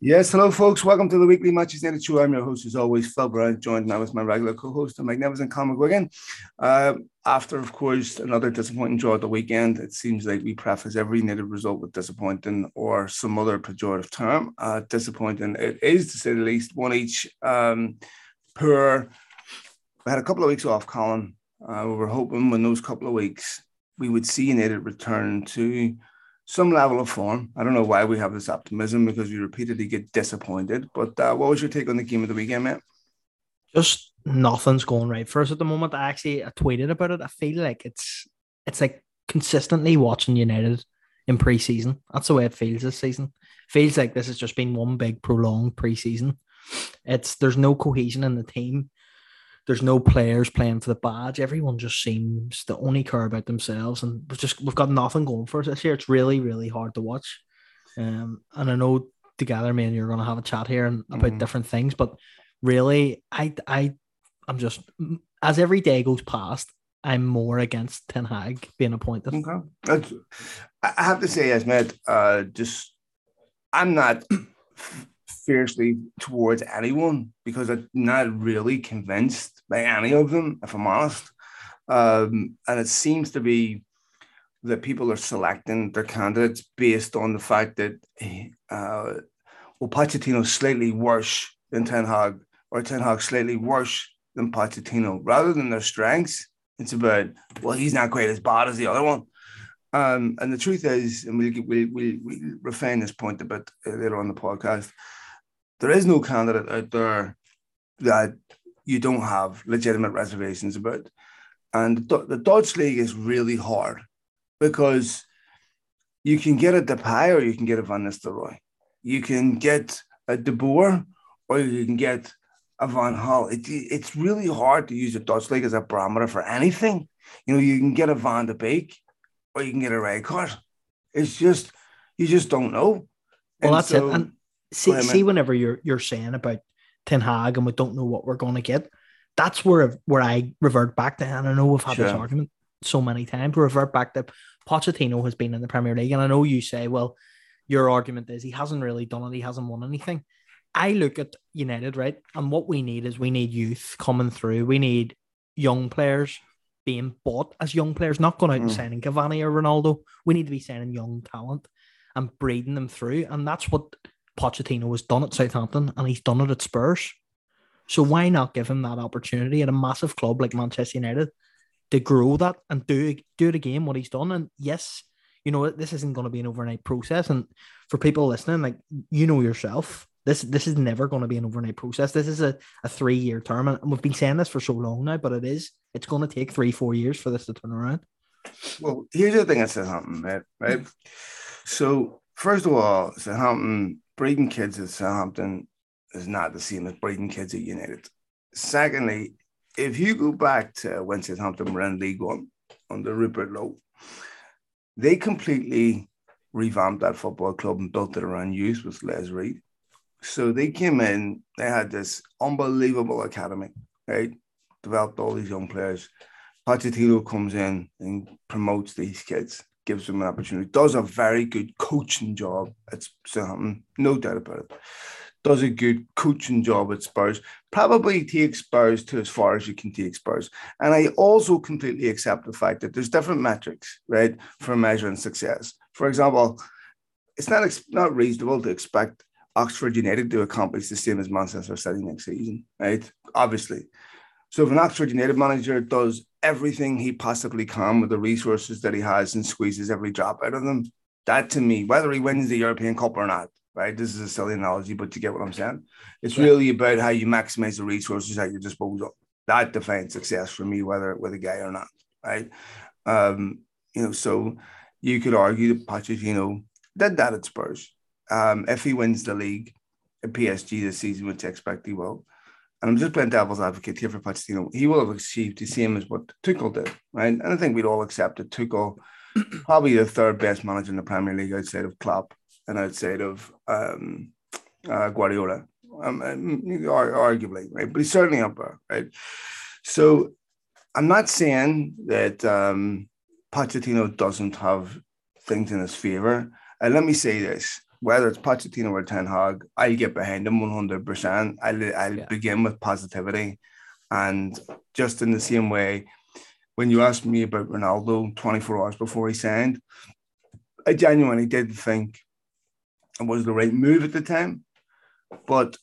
Yes, hello, folks. Welcome to the weekly Matches United show. I'm your host, as always, Phil Brown, joined now with my regular co-host, the magnificent Colin McGuigan. Uh, after, of course, another disappointing draw at the weekend, it seems like we preface every United result with disappointing or some other pejorative term. Uh, disappointing, it is to say the least. One each. Um. We had a couple of weeks off, Colin. Uh, we were hoping when those couple of weeks we would see United return to some level of form. I don't know why we have this optimism because we repeatedly get disappointed. But uh, what was your take on the game of the weekend, mate? Just nothing's going right for us at the moment. I actually I tweeted about it. I feel like it's it's like consistently watching United in preseason. That's the way it feels this season. Feels like this has just been one big prolonged preseason. It's there's no cohesion in the team. There's no players playing for the badge. Everyone just seems to only care about themselves, and we've just we've got nothing going for us this year. It's really really hard to watch. Um, and I know together, me and you're going to have a chat here and about mm-hmm. different things, but really, I I I'm just as every day goes past, I'm more against Ten Hag being appointed. Okay, That's, I have to say, Esmet, uh, just I'm not fiercely towards anyone because I'm not really convinced by any of them, if I'm honest. Um, and it seems to be that people are selecting their candidates based on the fact that uh, well, Pochettino's slightly worse than Ten Hag, or Ten Hag slightly worse than Pochettino, rather than their strengths. It's about well, he's not quite as bad as the other one. Um, and the truth is, and we'll, we'll, we'll, we'll refine this point a bit later on the podcast there is no candidate out there that you don't have legitimate reservations about. And the Dutch league is really hard because you can get a Depay or you can get a Van Nistelrooy. You can get a De Boer or you can get a Van Gaal. It, it's really hard to use the Dutch league as a barometer for anything. You know, you can get a Van de Beek or you can get a Rijkaard. It's just, you just don't know. Well, and that's so, it. And see, see whenever you're you're saying about Ten Hag and we don't know what we're going to get, that's where where I revert back to. And I know we've had sure. this argument so many times. We revert back to Pochettino has been in the Premier League, and I know you say, well, your argument is he hasn't really done it. He hasn't won anything. I look at United, right? And what we need is we need youth coming through. We need young players being bought as young players, not going out mm. and signing Cavani or Ronaldo. We need to be signing young talent and breeding them through. And that's what Pochettino has done at Southampton and he's done it at Spurs. So why not give him that opportunity at a massive club like Manchester United to grow that and do do it again what he's done? And yes, you know this isn't going to be an overnight process. And for people listening, like you know yourself, this this is never going to be an overnight process. This is a, a three year term, and we've been saying this for so long now, but it is it's going to take three four years for this to turn around. Well, here's the thing that Southampton, right? Right. So first of all, Southampton breeding kids at Southampton is not the same as breeding kids at United. Secondly, if you go back to when Southampton ran League One under Rupert Lowe, they completely revamped that football club and built it around youth with Les Reed. So they came in, they had this unbelievable academy, right? Developed all these young players. Pochettino comes in and promotes these kids gives them an opportunity. Does a very good coaching job at Southampton, no doubt about it. Does a good coaching job at Spurs. Probably takes Spurs to as far as you can take Spurs. And I also completely accept the fact that there's different metrics, right, for measuring success. For example, it's not not reasonable to expect Oxford United to accomplish the same as Manchester City next season, right? Obviously. So if an Oxford United manager does everything he possibly can with the resources that he has and squeezes every drop out of them. That to me, whether he wins the European Cup or not, right? This is a silly analogy, but you get what I'm saying. It's yeah. really about how you maximize the resources at your disposal. That defines success for me, whether with a guy or not, right? Um, you know, so you could argue that Pochettino did that at Spurs. Um, if he wins the league at PSG this season, which I expect he will, and I'm just playing devil's advocate here for Pochettino, he will have achieved the same as what Tuchel did, right? And I think we'd all accept that Tuchel, probably the third best manager in the Premier League outside of Klopp and outside of um, uh, Guardiola, um, arguably, right? But he's certainly up there, right? So I'm not saying that um, Pochettino doesn't have things in his favor. And let me say this whether it's Pochettino or Ten Hag, I'll get behind them 100%. I'll, I'll yeah. begin with positivity. And just in the same way, when you asked me about Ronaldo 24 hours before he signed, I genuinely did think it was the right move at the time. But,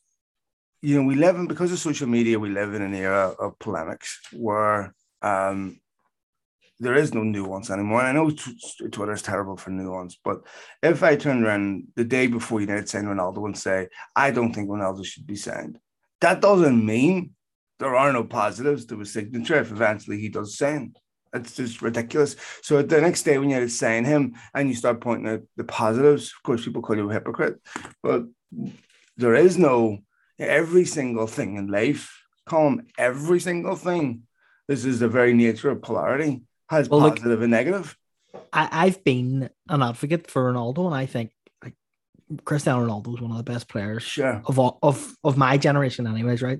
you know, we live in, because of social media, we live in an era of polemics where um, there is no nuance anymore. I know Twitter is terrible for nuance, but if I turn around the day before United sign Ronaldo and say, I don't think Ronaldo should be signed, that doesn't mean there are no positives to his signature if eventually he does sign. It's just ridiculous. So the next day when you had to sign him and you start pointing out the positives, of course people call you a hypocrite, but there is no every single thing in life, him every single thing. This is the very nature of polarity has well, positive look, and negative. I, I've been an advocate for Ronaldo, and I think like Cristiano Ronaldo is one of the best players sure. of all, of of my generation, anyways. Right?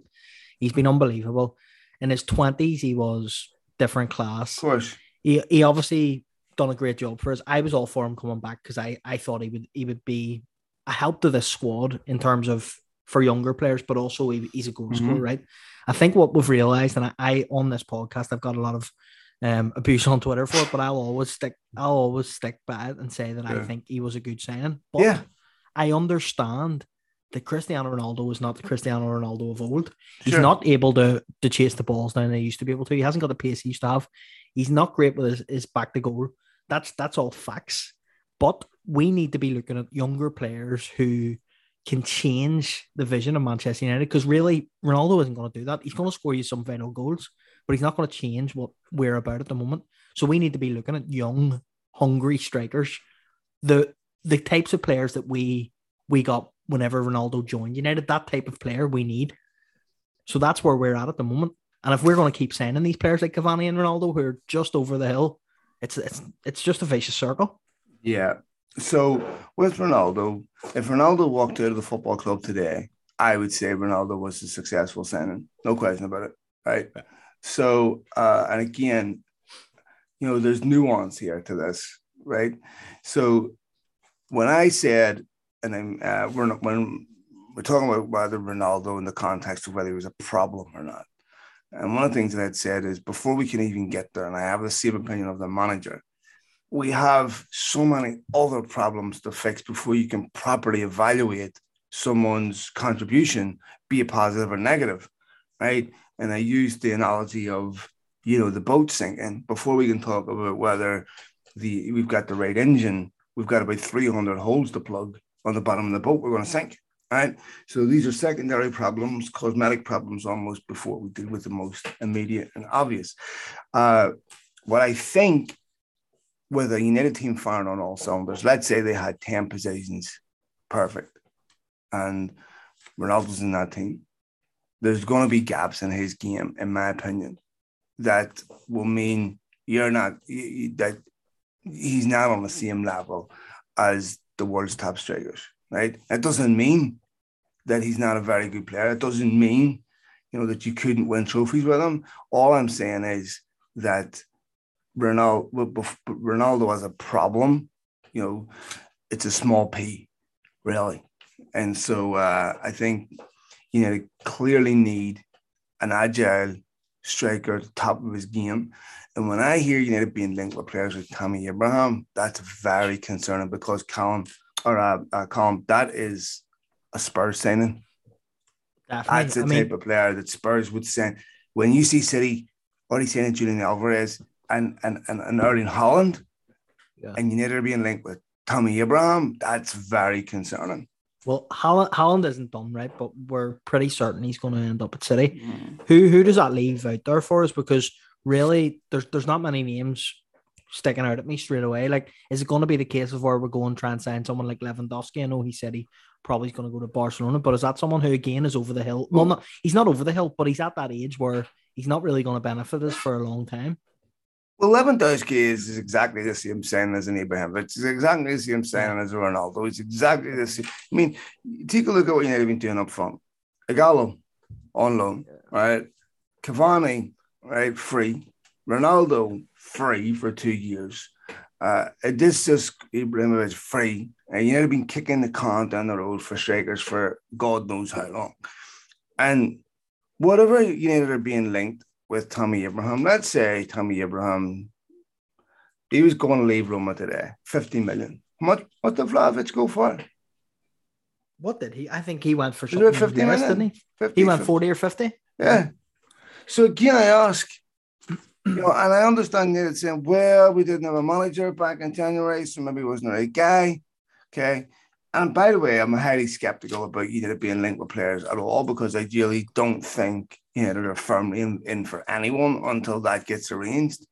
He's been unbelievable. In his twenties, he was different class. Of course, he he obviously done a great job for us. I was all for him coming back because I I thought he would he would be a help to this squad in terms of for younger players, but also he, he's a goal mm-hmm. scorer, right? I think what we've realized, and I, I on this podcast, I've got a lot of um, abuse on Twitter for it, but I'll always stick. I'll always stick by it and say that yeah. I think he was a good signing. But yeah, I understand that Cristiano Ronaldo is not the Cristiano Ronaldo of old. He's sure. not able to to chase the balls down he used to be able to. He hasn't got the pace he used to have. He's not great with his, his back to goal. That's that's all facts. But we need to be looking at younger players who can change the vision of Manchester United because really Ronaldo isn't going to do that. He's going to score you some final goals, but he's not going to change what we're about at the moment. So we need to be looking at young, hungry strikers, the the types of players that we we got whenever Ronaldo joined United. That type of player we need. So that's where we're at at the moment. And if we're going to keep signing these players like Cavani and Ronaldo, who are just over the hill, it's it's it's just a vicious circle. Yeah. So with Ronaldo, if Ronaldo walked out of the football club today, I would say Ronaldo was a successful signing. No question about it. Right. So, uh, and again, you know, there's nuance here to this, right? So, when I said, and I'm, uh, we're not, when we're talking about whether Ronaldo in the context of whether he was a problem or not, and one of the things that I'd said is before we can even get there, and I have the same opinion of the manager, we have so many other problems to fix before you can properly evaluate someone's contribution, be it positive or negative, right? And I used the analogy of, you know, the boat sinking before we can talk about whether the we've got the right engine, we've got about 300 holes to plug on the bottom of the boat, we're going to sink. Right. So these are secondary problems, cosmetic problems almost before we deal with the most immediate and obvious. Uh, what I think with a United team firing on all cylinders, let's say they had 10 possessions, perfect. And Ronaldo's in that team there's going to be gaps in his game, in my opinion, that will mean you're not that he's not on the same level as the world's top strikers, right? That doesn't mean that he's not a very good player. It doesn't mean, you know, that you couldn't win trophies with him. All I'm saying is that Ronaldo, Ronaldo has a problem. You know, it's a small p, really. And so uh, I think you know, clearly need an agile striker at the top of his game. And when I hear United being linked with players like Tammy Abraham, that's very concerning because Callum or uh, uh Colin, that is a Spurs signing. Definitely. That's the I type mean, of player that Spurs would send. When you see City already signing Julian Alvarez and and and, and Erling Haaland, yeah. and United are being linked with Tammy Abraham, that's very concerning. Well, Haaland, Haaland isn't done right, but we're pretty certain he's going to end up at City. Who who does that leave out there for us? Because really, there's there's not many names sticking out at me straight away. Like, is it going to be the case of where we're going to try and sign someone like Lewandowski? I know he said he probably is going to go to Barcelona, but is that someone who again is over the hill? Well, not he's not over the hill, but he's at that age where he's not really going to benefit us for a long time. Well, Lewandowski is, is exactly the same saying as an Abraham. It's exactly the same signing as a Ronaldo. It's exactly the same. I mean, take a look at what United have been doing up front. Ighalo, on loan, right? Cavani, right, free. Ronaldo, free for two years. Uh, Odysseus Ibrahimovic, free. And United have been kicking the can down the road for strikers for God knows how long. And whatever United are being linked with Tammy Abraham, let's say Tammy Abraham, he was going to leave Roma today, 50 million. What what did Vlahovic go for? What did he? I think he went for something 50 less, didn't he? 50, he went 50. 40 or 50. Yeah. So again, I ask, you know, and I understand that it's saying, well, we didn't have a manager back in January, so maybe it wasn't the right guy. Okay. And by the way, I'm highly skeptical about United being linked with players at all because I really don't think you know they're firmly in, in for anyone until that gets arranged,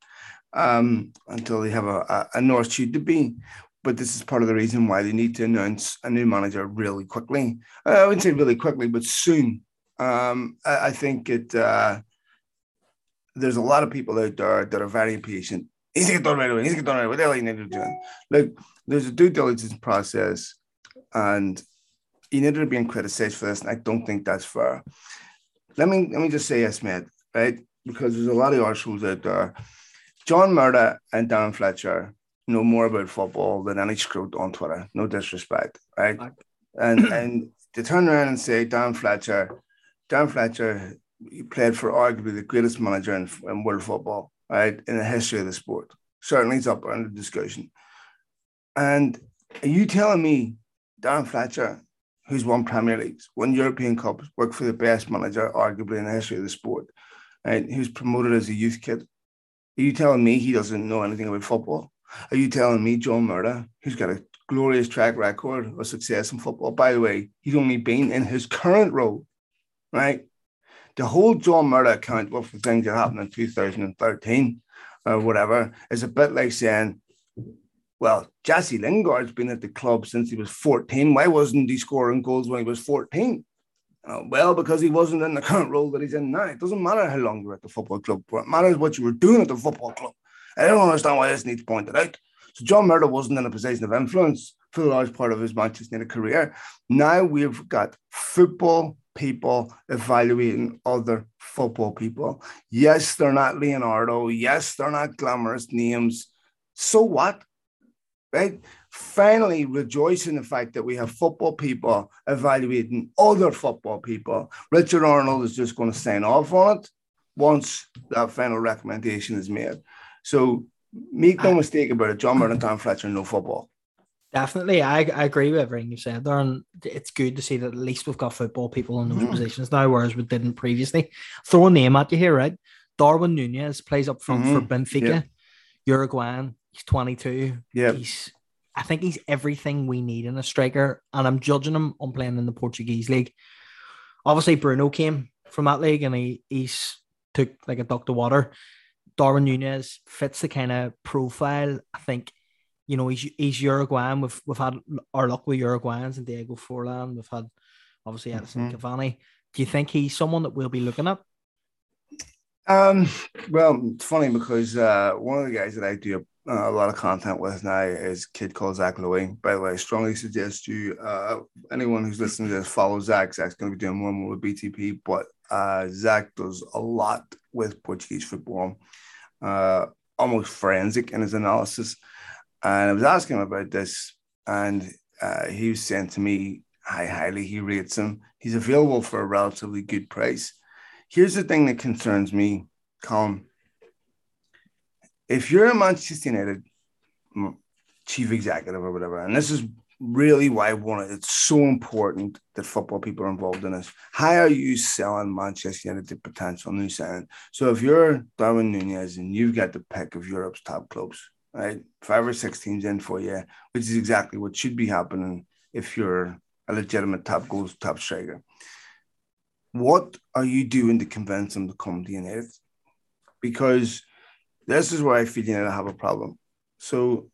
um, until they have a, a, a North Shoot to be. But this is part of the reason why they need to announce a new manager really quickly. Uh, I wouldn't say really quickly, but soon. Um, I, I, think it. Uh, there's a lot of people out there that are very impatient. He's get done right away. He's get done right away. What the hell you need to do? Like, there's a due diligence process and you need to being criticized for this, and I don't think that's fair. Let me let me just say yes, mate, right? Because there's a lot of articles out there. Uh, John Murtough and Darren Fletcher know more about football than any scrote on Twitter. No disrespect, right? And and to turn around and say Darren Fletcher, Darren Fletcher played for arguably the greatest manager in, in world football, right, in the history of the sport. Certainly, it's up under discussion. And are you telling me Darren Fletcher, who's won Premier Leagues, won European Cups, worked for the best manager, arguably in the history of the sport, and he was promoted as a youth kid. Are you telling me he doesn't know anything about football? Are you telling me John Murtough, who's got a glorious track record of success in football? By the way, he's only been in his current role, right? The whole John Murtough account for things that happened in 2013 or whatever is a bit like saying well, Jesse Lingard's been at the club since he was 14. Why wasn't he scoring goals when he was 14? Uh, well, because he wasn't in the current role that he's in now. It doesn't matter how long you're at the football club. What matters what you were doing at the football club. I don't understand why this needs pointed out. So John Murtough wasn't in a position of influence for the large part of his Manchester United career. Now we've got football people evaluating other football people. Yes, they're not Leonardo. Yes, they're not glamorous names. So what? Right? Finally, rejoice in the fact that we have football people evaluating other football people. Richard Arnold is just going to sign off on it once that final recommendation is made. So make no mistake about it, John Murtough, Tom Fletcher, no football. Definitely, I, I agree with everything you said there, and it's good to see that at least we've got football people in those mm. positions now, whereas we didn't previously. Throw a name at you here, right? Darwin Nunez plays up front mm-hmm. for Benfica. Uruguayan. He's 22. Yeah. He's I think he's everything we need in a striker, and I'm judging him on playing in the Portuguese league. Obviously, Bruno came from that league, and he he's took like a duck to water. Darwin Nunez fits the kind of profile. I think, you know, he's he's Uruguayan. We've we've had our luck with Uruguayans and Diego Forlan. We've had obviously Edinson mm-hmm. Cavani. Do you think he's someone that we'll be looking at? Um, well, it's funny because uh, one of the guys that I do uh, a lot of content with now is a kid called Zach Louis. By the way, I strongly suggest you, uh, anyone who's listening to this, follow Zach. Zach's going to be doing more and more with BTP, but uh, Zach does a lot with Portuguese football, uh, almost forensic in his analysis. And I was asking him about this, and uh, he was saying to me how highly he rates him. He's available for a relatively good price. Here's the thing that concerns me, Colin if you're a Manchester United mm, chief executive or whatever, and this is really why I want it, it's so important that football people are involved in this. How are you selling Manchester United potential new signing? So if you're Darwin Nunez and you've got the pick of Europe's top clubs, right, five or six teams in for you, which is exactly what should be happening if you're a legitimate top goals, top striker. What are you doing to convince them to come to United? Because this is where I feel I have a problem. So,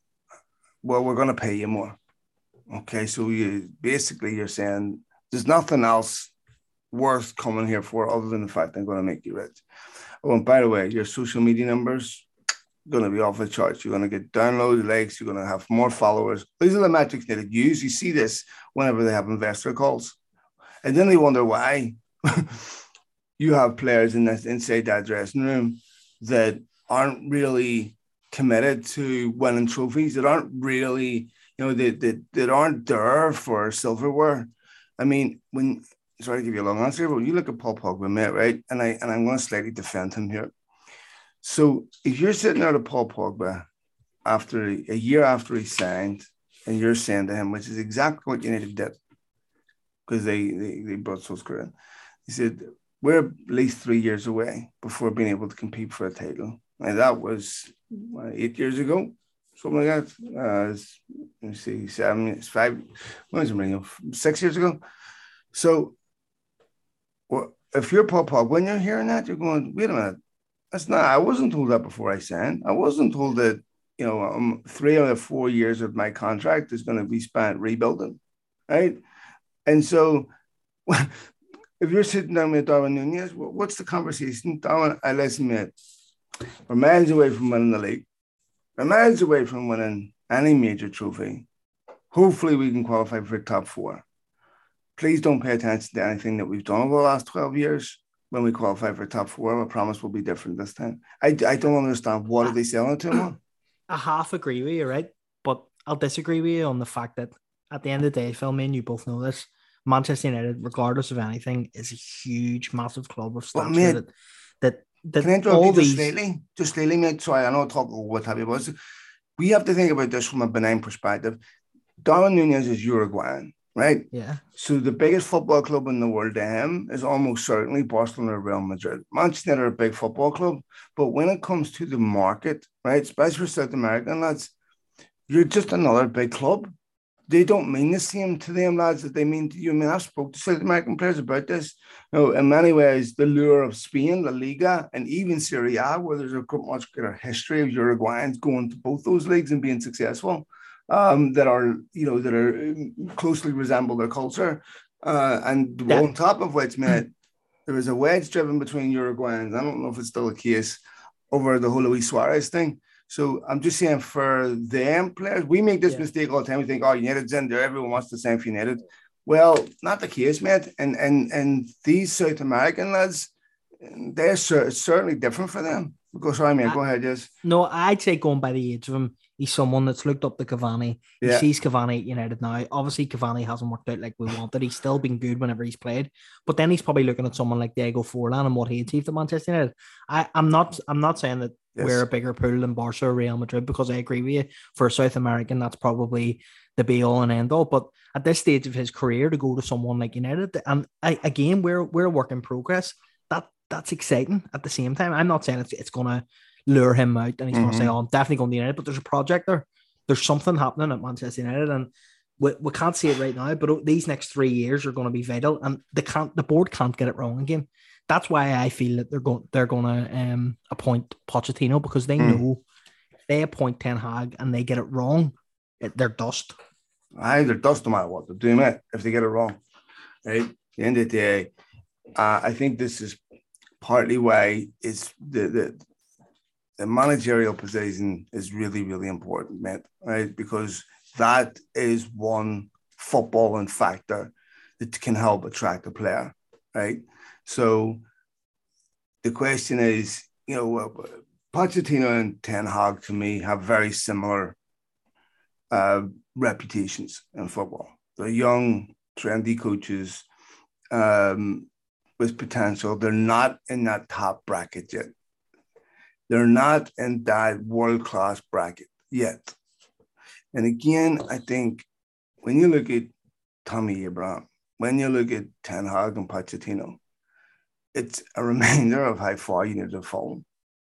well, we're going to pay you more. Okay, so you basically you're saying there's nothing else worth coming here for other than the fact I'm going to make you rich. Oh, and by the way, your social media numbers going to be off the charts. You're going to get downloaded likes. You're going to have more followers. These are the metrics that you use. You see this whenever they have investor calls, and then they wonder why you have players in this inside that dressing room that aren't really committed to winning trophies, that aren't really, you know, that that, that aren't there for silverware. I mean, when sorry to give you a long answer, but when you look at Paul Pogba, mate, right? And I and I'm going to slightly defend him here. So if you're sitting there to Paul Pogba after a year after he signed, and you're saying to him, which is exactly what United did, because they, they they brought Solskjaer in. He said, "We're at least three years away before being able to compete for a title." And that was what, eight years ago, something like that. Uh, let me see, seven, five. When was it? Six years ago. So, well, if you're Paul Pogba, when you're hearing that, you're going, "Wait a minute." That's not. I wasn't told that before I signed. I wasn't told that you know um, three out of four years of my contract is going to be spent rebuilding, right? And so, if you're sitting down with Darwin Nunez, what's the conversation? Darwin, I listen, mate. We're miles away from winning the league. We're miles away from winning any major trophy. Hopefully, we can qualify for top four. Please don't pay attention to anything that we've done over the last 12 years when we qualify for top four. I promise we'll be different this time. I, I don't understand what are they selling to him I half agree with you, right? But I'll disagree with you on the fact that at the end of the day, Phil, me and you both know this. Manchester United, regardless of anything, is a huge, massive club of stature that that that can I interrupt you just slightly? Just slightly, mate. Sorry, I know I talk what have you, but we have to think about this from a benign perspective. Darwin Nunez is Uruguayan right? Yeah. So the biggest football club in the world to him is almost certainly Barcelona or Real Madrid. Manchester United are a big football club, but when it comes to the market, right, especially for South American lads, you're just another big club. They don't mean the same to them lads that they mean to you. I mean, I've spoke to South American players about this. You know, in many ways, the lure of Spain, La Liga, and even Serie A, where there's a much greater history of Uruguayans going to both those leagues and being successful um, that are you know that are um, closely resemble their culture, uh, and yeah. on top of which, man, there was a wedge driven between Uruguayans. I don't know if it's still the case over the whole Luis Suarez thing. So I'm just saying for them players, we make this yeah. mistake all the time. We think, oh, United's in there, everyone wants to sign for United. Well, not the case, mate. And and and these South American lads, they're certainly different for them. Go sorry, man. Go ahead, yes. No, I'd say going by the age of him, He's someone that's looked up to Cavani. He yeah. sees Cavani at United now. Obviously, Cavani hasn't worked out like we wanted. He's still been good whenever he's played. But then he's probably looking at someone like Diego Forlan and what he achieved at Manchester United. I, I'm not I'm not saying that yes. we're a bigger pool than Barca or Real Madrid because I agree with you. For a South American, that's probably the be all and end all. But at this stage of his career, to go to someone like United, and I, again, we're we're a work in progress. That that's exciting. At the same time, I'm not saying it's it's gonna lure him out and he's mm-hmm. going to say, "Oh, I'm definitely going to United." But there's a project there. There's something happening at Manchester United, and we, we can't see it right now. But these next three years are going to be vital, and the can't the board can't get it wrong again. That's why I feel that they're going they're going to um, appoint Pochettino because they mm. know if they appoint Ten Hag and they get it wrong, it, they're dust. Aye, they're dust no matter what they're doing it if they get it wrong. Right, At the end of the day, uh, I think this is partly why it's the, the the managerial position is really, really important, mate, right? Because that is one footballing factor that can help attract a player, right? So the question is, you know, Pochettino and Ten Hag to me have very similar uh, reputations in football. They're young, trendy coaches um, with potential. They're not in that top bracket yet. They're not in that world class bracket yet. And again, I think when you look at Tammy Abraham, when you look at Ten Hag and Pochettino, it's a reminder of how far you need to fall,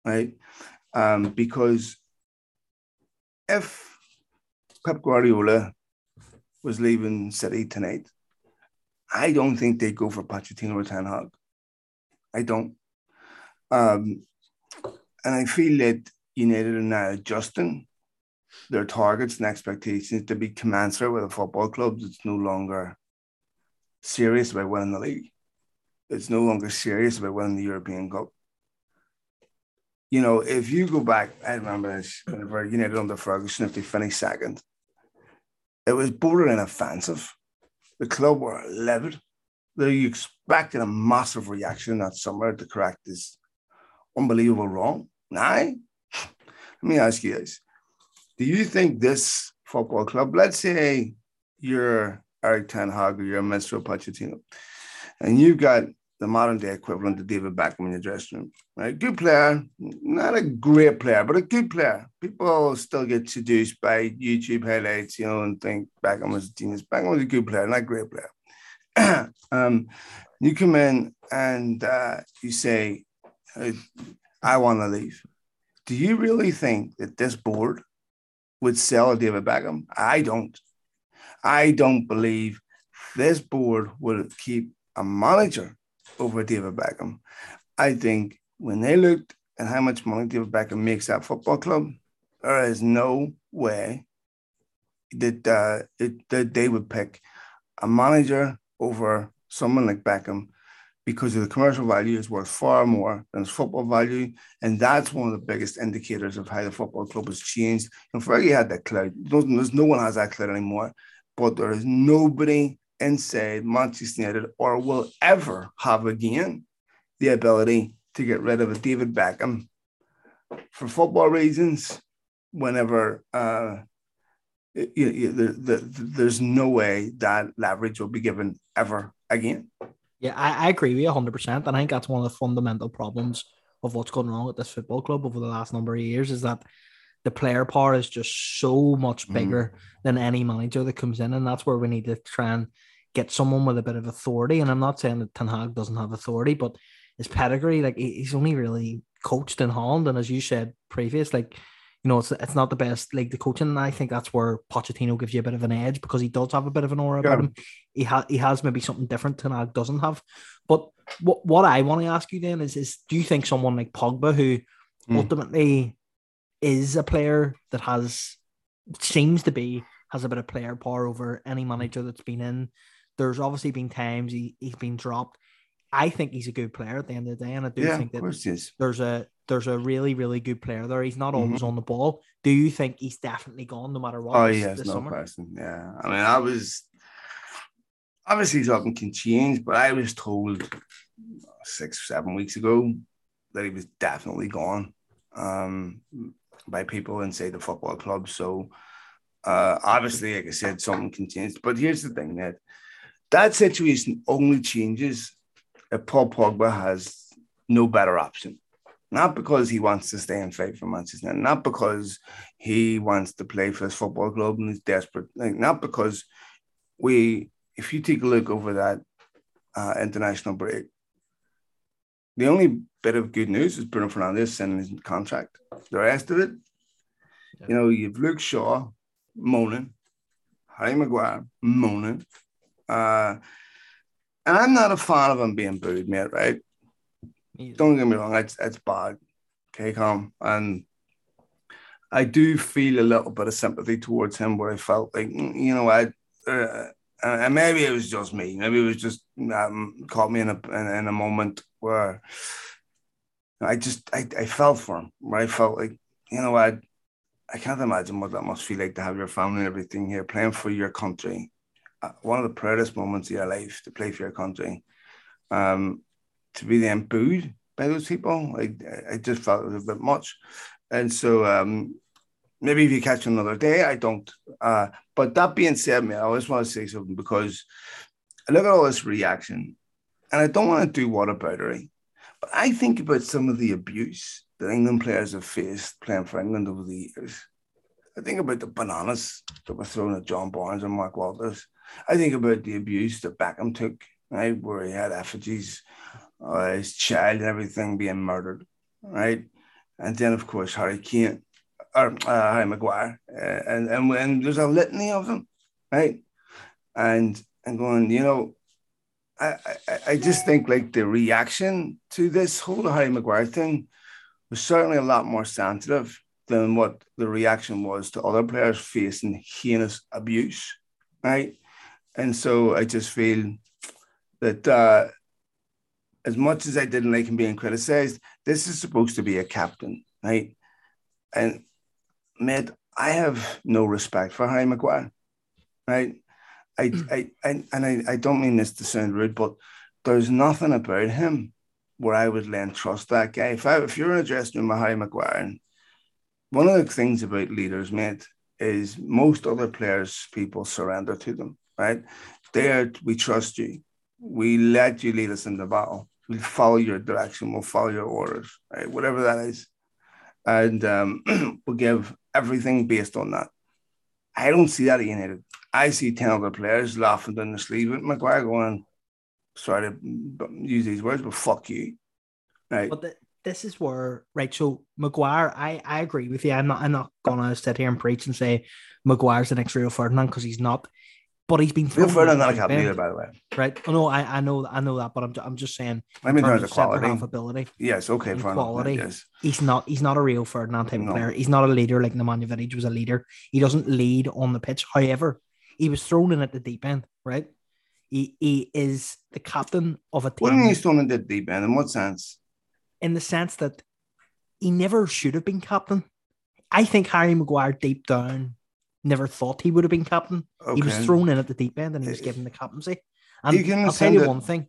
right? Um, because if Pep Guardiola was leaving City tonight, I don't think they'd go for Pochettino or Ten Hag. I don't. Um, and I feel that United are now adjusting their targets and expectations to be commensurate with a football club that's no longer serious about winning the league. It's no longer serious about winning the European Cup. You know, if you go back, I remember this whenever United under Ferguson, if they finished second, it was borderline offensive. The club were livid. They expected a massive reaction that summer to correct this unbelievable wrong. Now, let me ask you this. Do you think this football club. Let's say you're Erik Ten Hag or you're Mr. Pochettino, and you've got the modern day equivalent of David Beckham in your dressing room, right? Good player, not a great player, but a good player. People still get seduced by YouTube highlights, you know, and think Beckham was a genius. Beckham was a good player, not a great player. um, you come in and uh, you say, I want to leave. Do you really think that this board would sell David Beckham? I don't. I don't believe this board would keep a manager over David Beckham. I think when they looked at how much money David Beckham makes at football club, there is no way that uh, it, that they would pick a manager over someone like Beckham because the commercial value is worth far more than its football value. And that's one of the biggest indicators of how the football club has changed. And Fergie had that cloud. There's no one has that cloud anymore. But there is nobody inside Manchester United or will ever have again the ability to get rid of a David Beckham for football reasons whenever uh, you, you, the, the, there's no way that leverage will be given ever again. Yeah, I, I agree with you 100%. And I think that's one of the fundamental problems of what's going wrong at this football club over the last number of years is that the player power is just so much mm-hmm. bigger mm. than any manager that comes in. And that's where we need to try and get someone with a bit of authority. And I'm not saying that Ten Hag doesn't have authority, but his pedigree, like he's only really coached in Holland. And as you said previous, like you know, it's it's not the best league to coach in. And I think that's where Pochettino gives you a bit of an edge because he does have a bit of an aura yeah. about him. He has he has maybe something different Ten Hag doesn't have. But what what I want to ask you then is is do you think someone like Pogba, who mm. ultimately is a player that has seems to be has a bit of player power over any manager that's been in. There's obviously been times he, he's been dropped. I think he's a good player at the end of the day, and I do yeah, think that there's a there's a really really good player there. He's not always mm-hmm. on the ball. Do you think he's definitely gone no matter what? Oh yes, no summer? question. Yeah, I mean, I was obviously something can change, but I was told six seven weeks ago that he was definitely gone um, by people inside the football club. So uh, obviously, like I said, something can change. But here's the thing that that situation only changes if Paul Pogba has no better option. Not because he wants to stay and fight for Manchester United, not because he wants to play for his football club and he's desperate, like, not because we, if you take a look over that uh, international break, the only bit of good news is Bruno Fernandes and his contract. The rest of it, yeah. you know, you've Luke Shaw moaning, Harry Maguire moaning, uh, and I'm not a fan of him being booed, mate, right? Don't get me wrong, it's, it's bad. Okay, calm. And I do feel a little bit of sympathy towards him where I felt like, mm, you know, I, uh, and maybe it was just me. Maybe it was just um, caught me in a in, in, a moment where I just I, I felt for him. Where I felt like you know I I can't imagine what that must feel like to have your family and everything here playing for your country uh, one of the proudest moments of your life to play for your country. Um, to be then booed by those people, like I just felt it was a bit much. And so um, maybe if you catch another day, I don't. Uh, but that being said, man, I always want to say something because I look at all this reaction and I don't want to do what. But I think about some of the abuse that England players have faced playing for England over the years. I think about the bananas that were thrown at John Barnes and Mark Walters. I think about the abuse that Beckham took, right, where he had effigies of his child and everything being murdered, right? And then, of course, Harry Kane, or uh, Harry Maguire, uh, and, and and there's a litany of them, right? And and going, you know, I, I, I just think like the reaction to this whole Harry Maguire thing was certainly a lot more sensitive than what the reaction was to other players facing heinous abuse, right? And so I just feel that uh, as much as I didn't like him being criticized, this is supposed to be a captain, right? And mate, I have no respect for Harry Maguire, right? I, hmm. I, I and I, I don't mean this to sound rude, but there's nothing about him where I would lend trust that guy. If I, if you're in a dressing room with Harry Maguire, one of the things about leaders, mate, is most other players, people surrender to them, right? There, we trust you. We let you lead us in the battle. We'll follow your direction. We'll follow your orders, right? Whatever that is. And um, we'll give everything based on that. I don't see that at United. I see 10 other players laughing down the sleeve at Maguire going, sorry to use these words, but fuck you. Right. But the, this is where right. So Maguire, I I agree with you. I'm not I'm not gonna sit here and preach and say Maguire's the next Rio Ferdinand because he's not. But he's been Rio Ferdinand not a captain either, by the way. Right? Oh, no, I I know I know that, but I'm I'm just saying. I mean, in a quality, ability. Yes, okay, for quality. Yes. He's not he's not a Rio Ferdinand type no. player. He's not a leader like Nemanja Vidic was a leader. He doesn't lead on the pitch. However, he was thrown in at the deep end, right? He, he is the captain of a team. What do you mean he's thrown in the deep end? In what sense? in the sense that he never should have been captain. I think Harry Maguire deep down never thought he would have been captain. Okay. He was thrown in at the deep end and he was given the captaincy. And I'll tell you it. one thing.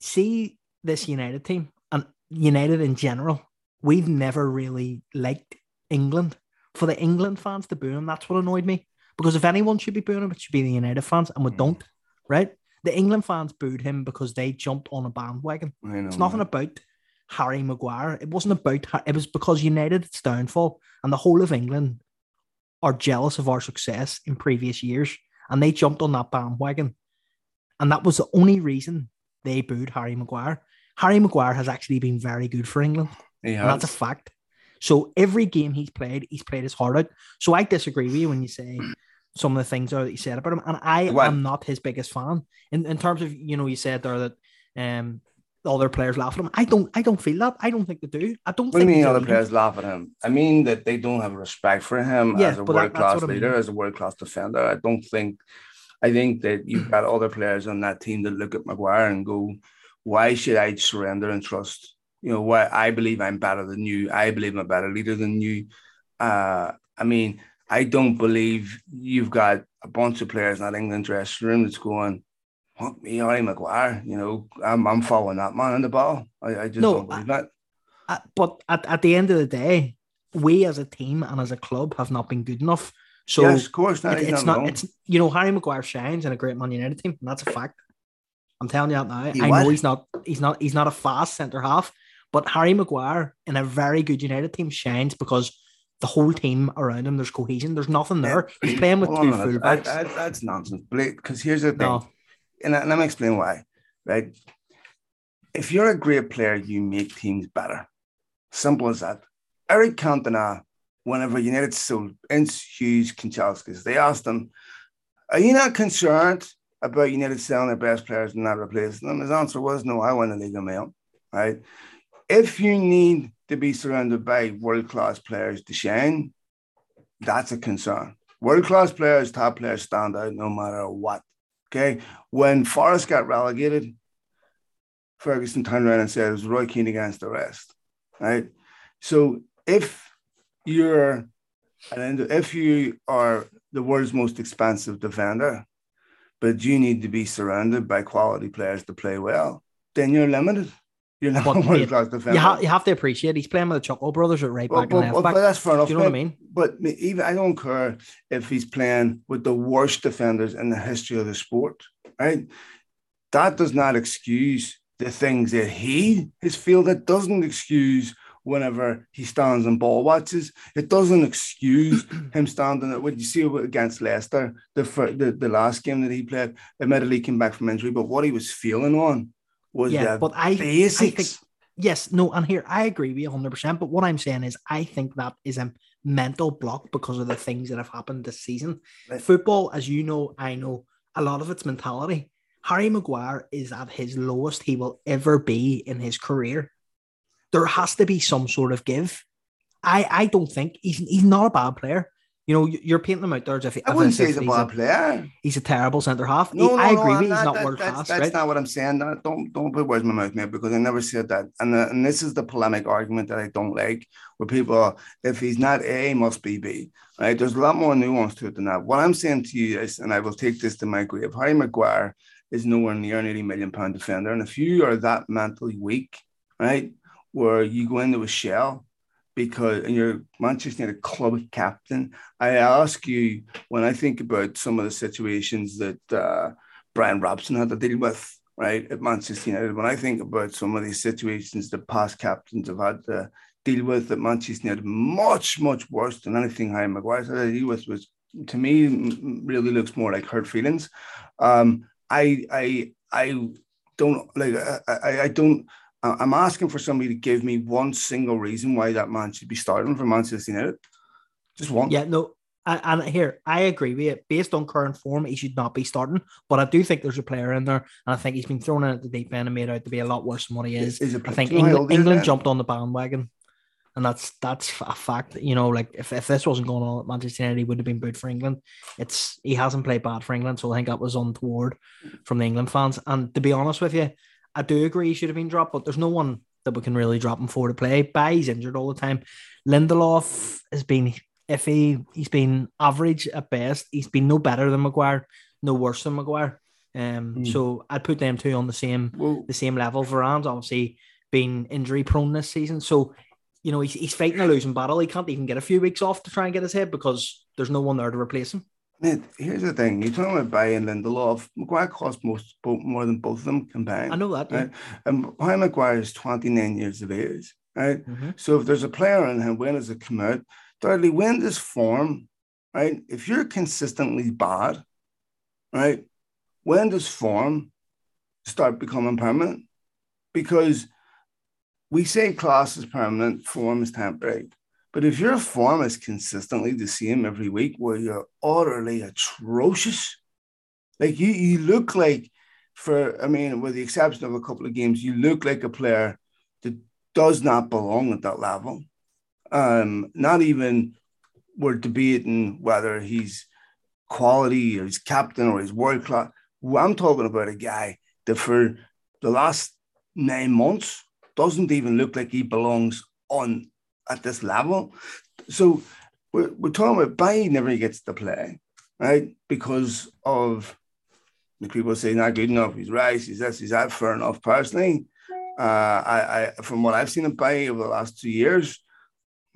See this United team and United in general, we've never really liked England. For the England fans to boo him, that's what annoyed me. Because if anyone should be booing him, it should be the United fans, and we mm. don't, right? The England fans booed him because they jumped on a bandwagon. Know, it's nothing man. about Harry Maguire. It wasn't about it was because United's downfall and the whole of England are jealous of our success in previous years, and they jumped on that bandwagon, and that was the only reason they booed Harry Maguire. Harry Maguire has actually been very good for England, and that's a fact. So every game he's played, he's played his heart out. So I disagree with you when you say some of the things that you said about him, and I what? am not his biggest fan in, in terms of you know you said there that um other players laugh at him. I don't. I don't feel that. I don't think they do. I don't. What do you mean other players laugh at him? I mean that they don't have respect for him as a world class leader, I mean. as a world class defender. I don't think. I think that you've got other players on that team that look at Maguire and go, "Why should I surrender and trust?" You know, why I believe I'm better than you. I believe I'm a better leader than you. Uh, I mean, I don't believe you've got a bunch of players in that England dressing room that's going, fuck me, Harry Maguire. You know, I'm, I'm following that man in the ball. I, I just no, don't believe that. I, but at, at the end of the day, we as a team and as a club have not been good enough. So yes, of course, it, it's not. Wrong. It's you know Harry Maguire shines in a great Man United team, and that's a fact. I'm telling you that now. He I what? know he's not. He's not. He's not a fast centre half, but Harry Maguire in a very good United team shines because the whole team around him. There's cohesion. There's nothing there. He's playing with two fullbacks. that's nonsense. Blake. Because here's the thing. No and let me explain why, right? If you're a great player, you make teams better. Simple as that. Eric Cantona, whenever United sold Ince Hughes Kanchelskis, they asked him, Are you not concerned about United selling their best players and not replacing them? His answer was, No, I want to leave them out. Right? If you need to be surrounded by world class players to shine, that's a concern. World class players, top players stand out no matter what. Okay. When Forest got relegated, Ferguson turned around and said it was Roy Keane against the rest. Right. So if you're and if you are the world's most expensive defender, but you need to be surrounded by quality players to play well, then you're limited. You're not but, world class defender. You, ha- you have to appreciate he's playing with the Chuckle brothers at right back but, and left back. But that's fair enough. Do you know what I mean? But even I don't care if he's playing with the worst defenders in the history of the sport. Right? That does not excuse the things that he has feel. That doesn't excuse whenever he stands and ball watches. It doesn't excuse him standing. What you see against Leicester, the, the the last game that he played, admittedly came back from injury, but what he was feeling on was yeah, but I, basics. I think, yes, no, and here I agree with you 100%. But what I'm saying is, I think that is a mental block because of the things that have happened this season. Right. Football, as you know, I know a lot of its mentality. Harry Maguire is at his lowest he will ever be in his career. There has to be some sort of give. I, I don't think he's he's not a bad player. You know, you're painting him out there as if I wouldn't say he's a bad player. He's a terrible centre half. No, he, no, I agree no, with He's not that, world that's, class. That's right? not what I'm saying. Don't don't put words in my mouth, mate, because I never said that. And uh, and this is the polemic argument that I don't like, where people, are, if he's not A, he must be B. Right? There's a lot more nuance to it than that. What I'm saying to you is, and I will take this to my grave, Harry Maguire is nowhere near an 80 million pound defender. And if you are that mentally weak, right, where you go into a shell because and you're Manchester United club captain. I ask you when I think about some of the situations that uh, Brian Robson had to deal with, right, at Manchester United. When I think about some of these situations that past captains have had to deal with at Manchester United, much much worse than anything Harry Maguire had to deal with was to me really looks more like hurt feelings. Um, I I I don't like I, I don't I'm asking for somebody to give me one single reason why that man should be starting for Manchester United. Just one. Yeah, no. And, here, I agree with it. Based on current form, he should not be starting. But I do think there's a player in there, and I think he's been thrown in at the deep end and made out to be a lot worse than what he is. is, is I think England, England jumped on the bandwagon, and that's that's a fact. You know, like if, if this wasn't going on at Manchester United, he would have been booed for England. It's he hasn't played bad for England, so I think that was untoward from the England fans. And to be honest with you, I do agree he should have been dropped, but there's no one that we can really drop him for to play. Bailly's injured all the time. Lindelof has been iffy. He's been average at best. He's been no better than Maguire, no worse than Maguire. Um, mm. so I'd put them two on the same well, the same level. Varane's obviously been injury prone this season, so you know he's, he's fighting a losing battle. He can't even get a few weeks off to try and get his head because there's no one there to replace him. Mate, here's the thing. You're talking about Bailly and Lindelof. Maguire cost most more than both of them combined. I know that. Yeah. Right? And Harry Maguire is 29 years of age. Right. Mm-hmm. So if there's a player in him, when does it come out? Thirdly, when does form, right? If you're consistently bad, right, when does form start becoming permanent? Because we say class is permanent, form is temporary. But if your form is consistently the same every week, where you're utterly atrocious, like you, you look like, for I mean, with the exception of a couple of games, you look like a player that does not belong at that level. Um, not even we're debating whether he's quality or he's captain or he's world class. I'm talking about a guy that for the last nine months doesn't even look like he belongs on at this level. So we're, we're talking about Bailly never gets to play, right? Because of the people say not good enough, he's right, he's this, he's that, fair enough. Personally, uh, I, I from what I've seen of Bailly over the last two years,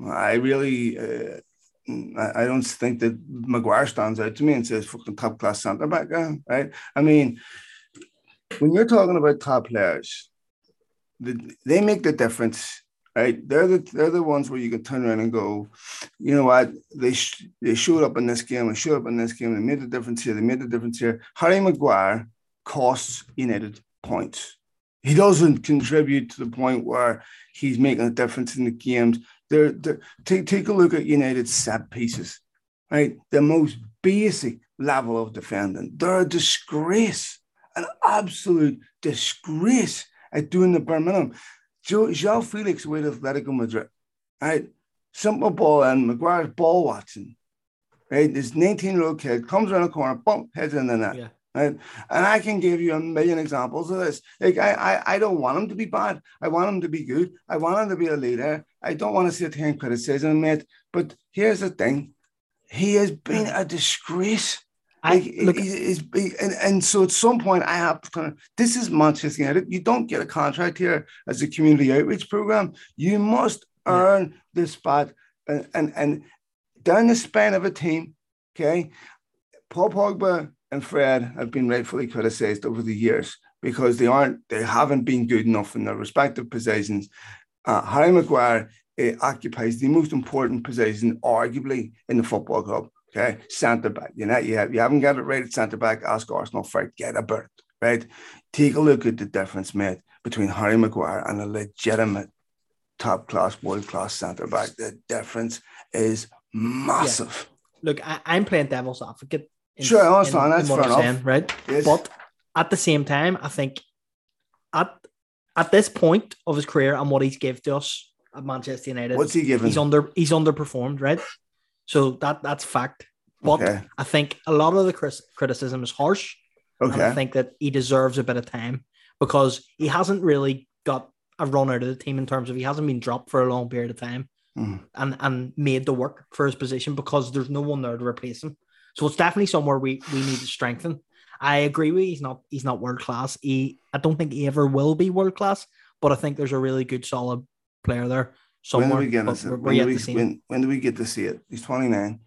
I really uh, I, don't think that Maguire stands out to me and says fucking top class centre back right? I mean, when you're talking about top players, the, they make the difference right? They're the they're the ones where you can turn around and go, you know what? They sh- they showed up in this game they showed up in this game. They made the difference here. They made the difference here. Harry Maguire costs United points. He doesn't contribute to the point where he's making a difference in the games. They're, they're, take, take a look at United's set pieces, right? The most basic level of defending. They're a disgrace, an absolute disgrace at doing the bare minimum. Joe, Joao Felix with Atletico Madrid, right? Simple ball and Maguire's ball watching, right? This 19 year old kid comes around the corner, bump, heads in the net. Yeah. Right? And I can give you a million examples of this. Like I, I, I don't want him to be bad. I want him to be good. I want him to be a leader. I don't want to sit here and criticize him, mate. But here's the thing: he has been a disgrace. I look, and, and so at some point I have to kind of this is Manchester United. You don't get a contract here as a community outreach program. You must earn yeah. the spot and, and and down the span of a team. Okay, Paul Pogba and Fred have been rightfully criticized over the years because they aren't they haven't been good enough in their respective positions. Uh, Harry Maguire uh, occupies the most important position, arguably, in the football club. Okay, centre back. You know, you, have, you haven't got it right at centre back. Ask Arsenal for Get a bird, Right. Take a look at the difference made between Harry Maguire and a legitimate top class, world class centre back. The difference is massive. Yeah. Look, I, am playing devil's advocate. In, sure, I understand. That's in fair enough. Saying, right? Yes. But at the same time, I think at at this point of his career and what he's given to us at Manchester United, what's he given? He's under he's underperformed, right? So that that's fact. But okay. I think a lot of the criticism is harsh. Okay. And I think that he deserves a bit of time because he hasn't really got a run out of the team in terms of he hasn't been dropped for a long period of time mm. and, and made the work for his position because there's no one there to replace him. So it's definitely somewhere we, we need to strengthen. I agree with you. He's not he's not world class. He I don't think he ever will be world class, but I think there's a really good solid player there somewhere. When do we get to see it? When, do we, when, when do we get to see it? He's 29.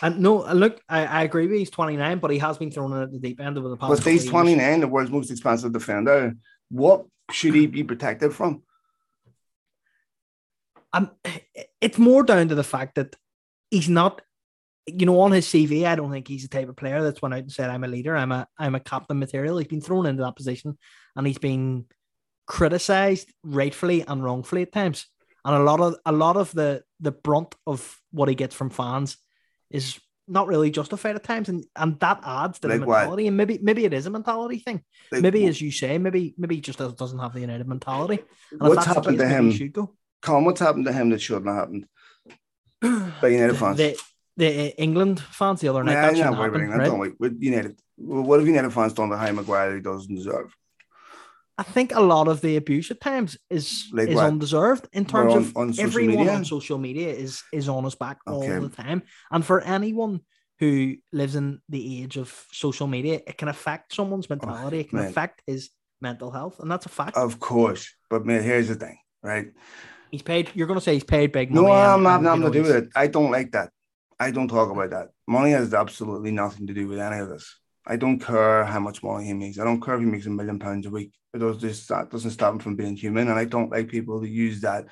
And no, look, I, I agree with you. He's 29, but he has been thrown in at the deep end over the past. But he's 29, the world's most expensive defender. What should he be protected from? Um, it's more down to the fact that he's not, you know, on his CV. I don't think he's the type of player that's went out and said, "I'm a leader. I'm a I'm a captain material." He's been thrown into that position, and he's been criticized rightfully and wrongfully at times. And a lot of a lot of the the brunt of what he gets from fans is not really justified at times, and and that adds to like the mentality. What? And maybe maybe it is a mentality thing. Like, maybe as you say, maybe maybe he just doesn't have the United mentality. And what's happened case, to him? Should go. Colin, what's happened to him that shouldn't have happened? By United fans. The, the uh, England fans the other night. Yeah, that yeah, happen, right? Don't With United, what have United fans done to Harry Maguire he doesn't deserve? I think a lot of the abuse at times is like is what? undeserved in terms on, of on everyone media? on social media is is on his back okay. all the time. And for anyone who lives in the age of social media, it can affect someone's oh, mentality. Oh, it can man. affect his mental health, and that's a fact. Of course, but man, here's the thing, right? He's paid. You're going to say he's paid big money. No, I'm not. Nothing to do with it. I don't like that. I don't talk about that. Money has absolutely nothing to do with any of this. I don't care how much money he makes. I don't care if he makes a million pounds a week. It does this that doesn't stop him from being human. And I don't like people who use that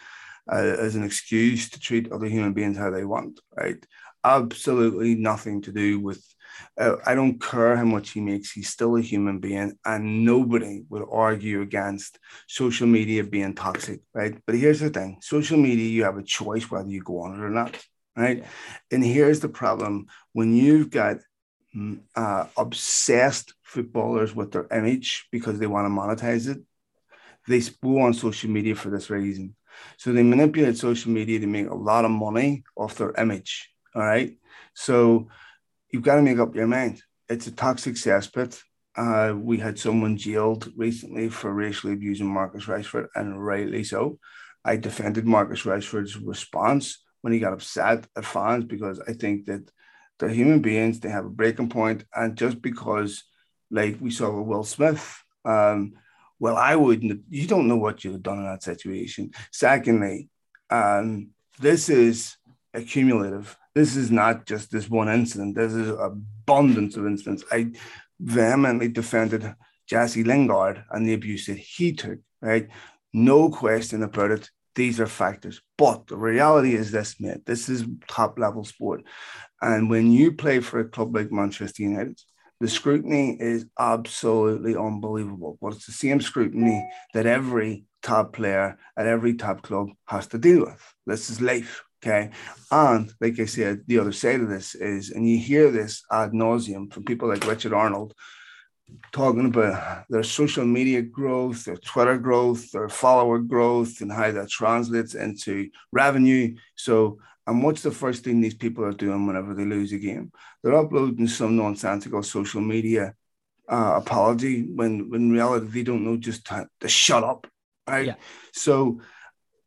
uh, as an excuse to treat other human beings how they want. Right? Absolutely nothing to do with. Uh, I don't care how much he makes. He's still a human being, and nobody would argue against social media being toxic. Right? But here's the thing: social media, you have a choice whether you go on it or not. Right? Yeah. And here's the problem: when you've got uh, obsessed footballers with their image because they want to monetize it. They go on social media for this reason. So they manipulate social media to make a lot of money off their image. All right. So you've got to make up your mind. It's a toxic cesspit. Uh, we had someone jailed recently for racially abusing Marcus Rashford, and rightly so. I defended Marcus Rashford's response when he got upset at fans because I think that they're human beings. They have a breaking point, and just because, like we saw with Will Smith, um, well, I wouldn't. You don't know what you've done in that situation. Secondly, um, this is accumulative. This is not just this one incident. This is abundance of incidents. I vehemently defended Jesse Lingard and the abuse that he took. Right, no question about it. These are factors. But the reality is this, mate. This is top level sport. And when you play for a club like Manchester United, the scrutiny is absolutely unbelievable. But it's the same scrutiny that every top player at every top club has to deal with. This is life. Okay. And like I said, the other side of this is, and you hear this ad nauseum from people like Richard Arnold talking about their social media growth, their Twitter growth, their follower growth, and how that translates into revenue. So and what's the first thing these people are doing whenever they lose a game? They're uploading some nonsensical social media uh, apology when, when in reality they don't know just to, to shut up. Right. Yeah. So,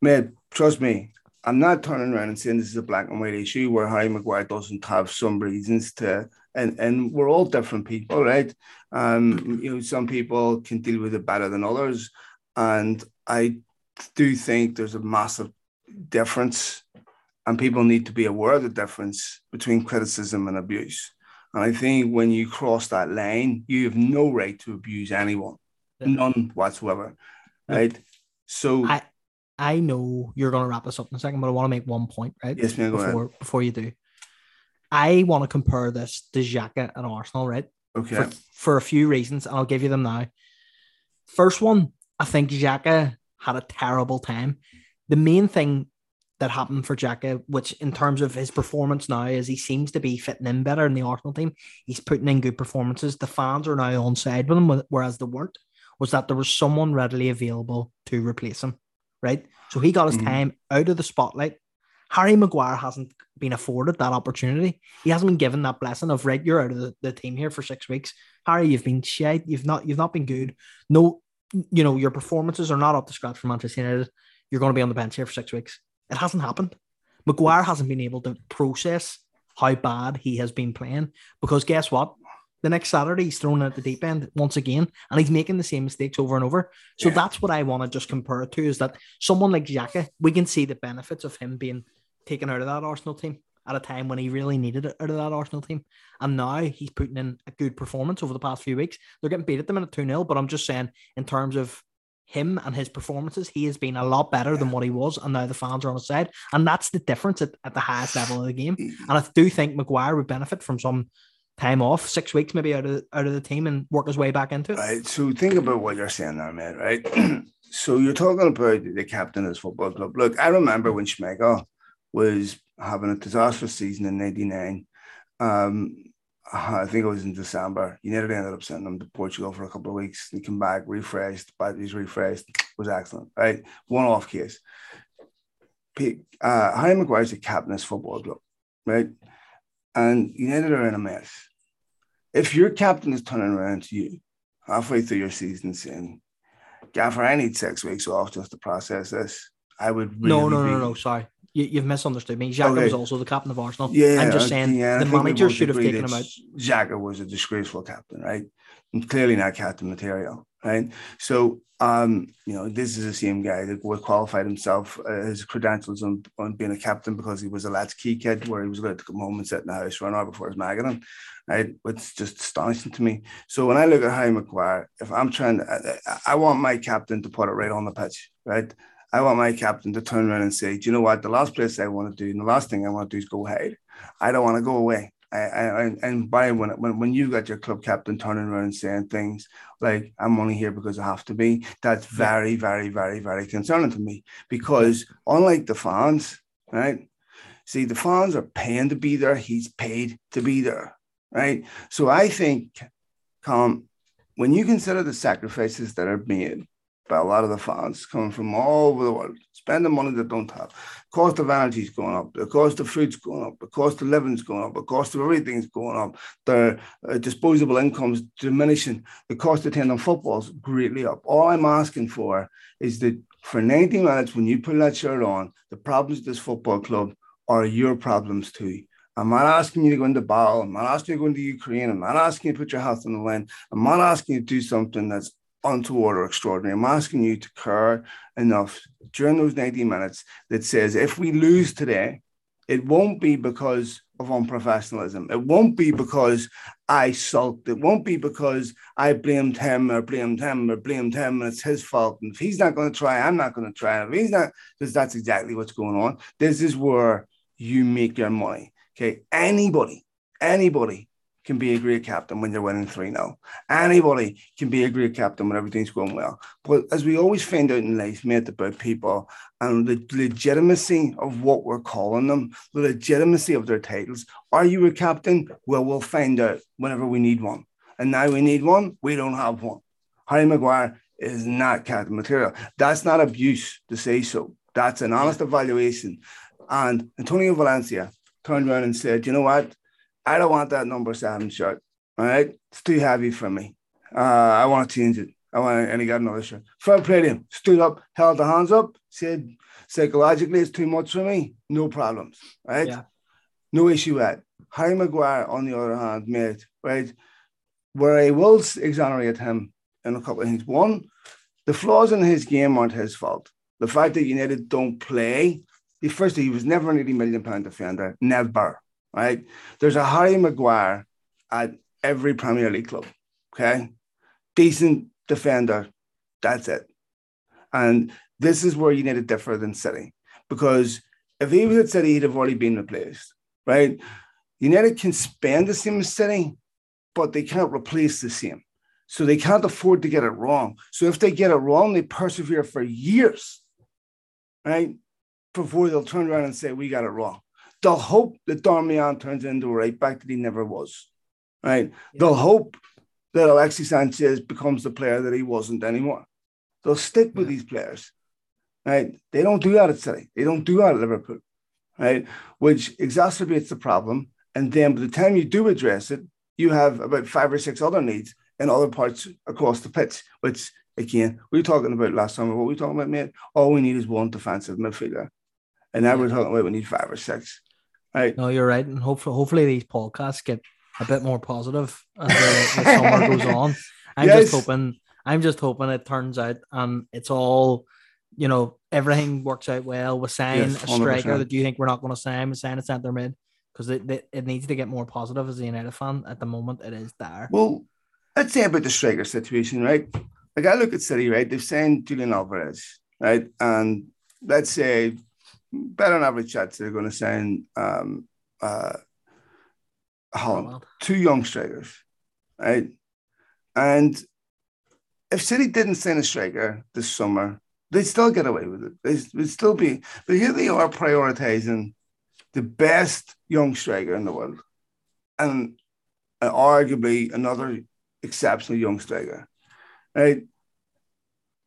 man, trust me, I'm not turning around and saying this is a black and white issue where Harry Maguire doesn't have some reasons to, and and we're all different people, right? Um, you know, some people can deal with it better than others, and I do think there's a massive difference and people need to be aware of the difference between criticism and abuse. And I think when you cross that line, you have no right to abuse anyone, none whatsoever. Right. So I I know you're gonna wrap this up in a second, but I want to make one point, right? Yes, man, before before you do. I want to compare this to Xhaka and Arsenal, right? Okay. For, for a few reasons, and I'll give you them now. First one, I think Xhaka had a terrible time. The main thing that happened for Xhaka, which in terms of his performance now, is he seems to be fitting in better in the Arsenal team. He's putting in good performances. The fans are now on side with him, whereas they weren't. Was that there was someone readily available to replace him, right? So he got his mm-hmm. time out of the spotlight. Harry Maguire hasn't been afforded that opportunity. He hasn't been given that blessing of right, you're out of the, the team here for six weeks. Harry, you've been shit. You've not you've not been good. No, you know, your performances are not up to scratch for Manchester United. You're going to be on the bench here for six weeks. It hasn't happened. Maguire hasn't been able to process how bad he has been playing because guess what? the next Saturday he's thrown at the deep end once again, and he's making the same mistakes over and over. So yeah. that's what I want to just compare it to is that someone like Xhaka, we can see the benefits of him being taken out of that Arsenal team at a time when he really needed it out of that Arsenal team. And now he's putting in a good performance over the past few weeks. They're getting beat at the minute 2 0, but I'm just saying, in terms of him and his performances, he has been a lot better than what he was, and now the fans are on his side, and that's the difference at, at the highest level of the game. Mm. And I do think Maguire would benefit from some time off, six weeks maybe out of out of the team, and work his way back into it. Right. So think about what you're saying there, man. Right. so you're talking about the captain of this football club. Look, I remember when Schmeichel was having a disastrous season in '99. Um, I think it was in December. United ended up sending him to Portugal for a couple of weeks. He came back refreshed, batteries refreshed, was excellent, right? One off case. Uh, Harry Maguire's a captain of football club, right? And United are in a mess. If your captain is turning around to you halfway through your season saying, Gaffer, I need six weeks off just to process this, I would really No, no, no, no, sorry you, have misunderstood me. Xhaka okay. was also the captain of Arsenal. Yeah, I'm just saying yeah, the manager should have taken him out. Xhaka was a disgraceful captain, right? And clearly not captain material, right? So, um, you know, this is the same guy that qualified himself uh, his credentials on, on being a captain because he was a lads' key kid where he was allowed to come home and sit in the house run out before his magazine, right? It's just astonishing to me. So when I look at Harry Maguire, if I'm trying to, I, I want my captain to put it right on the pitch, right? I want my captain to turn around and say, Do you know what? The last place I want to do, and the last thing I want to do is go ahead. I don't want to go away. I, I, and by when, when when you got your club captain turning around and saying things like I'm only here because I have to be, that's very, very, very, very concerning to me. Because unlike the fans, right? See, the fans are paying to be there. He's paid to be there, right? So I think, come when you consider the sacrifices that are made by a lot of the funds coming from all over the world, spending money they don't have. Cost of energy is going up. The cost of food's going up. The cost of living is going up. The cost of everything's going up. Their uh, disposable incomes diminishing. The cost of attending football is greatly up. All I'm asking for is that for 90 minutes, when you put that shirt on, the problems of this football club are your problems too. I'm not asking you to go into battle. I'm not asking you to go into Ukraine. I'm not asking you to put your health on the line. I'm not asking you to do something that's untoward or extraordinary. I'm asking you to care enough during those 90 minutes that says if we lose today, it won't be because of unprofessionalism. It won't be because I sulked. It won't be because I blamed him or blamed him or blamed him and it's his fault. And if he's not going to try, I'm not going to try. If he's not, because that's exactly what's going on. This is where you make your money. Okay. Anybody, anybody can be a great captain when you're winning 3 0. Anybody can be a great captain when everything's going well. But as we always find out in life, mate, about people and the legitimacy of what we're calling them, the legitimacy of their titles. Are you a captain? Well, we'll find out whenever we need one. And now we need one, we don't have one. Harry Maguire is not captain material. That's not abuse to say so. That's an honest evaluation. And Antonio Valencia turned around and said, you know what? I don't want that number seven shirt. All right, it's too heavy for me. Uh, I want to change it. I want, and he got another shirt. Front played him, stood up, held the hands up, said psychologically it's too much for me. No problems, right? Yeah. No issue with Harry Maguire, on the other hand, made right where I will exonerate him in a couple of things. One, the flaws in his game aren't his fault. The fact that United don't play, he first he was never an 80 million pound defender, never right? There's a Harry Maguire at every Premier League club, okay? Decent defender, that's it. And this is where you need to differ than City, because if he was at City, he'd have already been replaced, right? United can spend the same as City, but they can't replace the same. So they can't afford to get it wrong. So if they get it wrong, they persevere for years, right? Before they'll turn around and say, we got it wrong. They'll hope that Darmian turns into a right back that he never was. Right. Yeah. They'll hope that Alexis Sanchez becomes the player that he wasn't anymore. They'll stick with yeah. these players. Right. They don't do that at City. They don't do that at Liverpool. Right. Which exacerbates the problem. And then by the time you do address it, you have about five or six other needs in other parts across the pitch, which again, we were talking about last summer. What we were talking about, mate? All we need is one defensive midfielder. And now we're talking about we need five or six. Right. No, you're right. And hopefully, hopefully these podcasts get a bit more positive as the, the summer goes on. I'm yes. just hoping. I'm just hoping it turns out and it's all, you know, everything works out well. We sign yes, a striker that do you think we're not going to sign. We sign a centre mid because it, it, it needs to get more positive as a United fan. At the moment, it is there. Well, let's say about the striker situation, right? Like I look at City, right? They've signed Julian Alvarez, right? And let's say better on average chats they're going to sign um, uh, Haaland, two young strikers, right? And if City didn't sign a striker this summer, they'd still get away with it. They'd still be, but here they are prioritizing the best young striker in the world, and uh, arguably another exceptional young striker, right?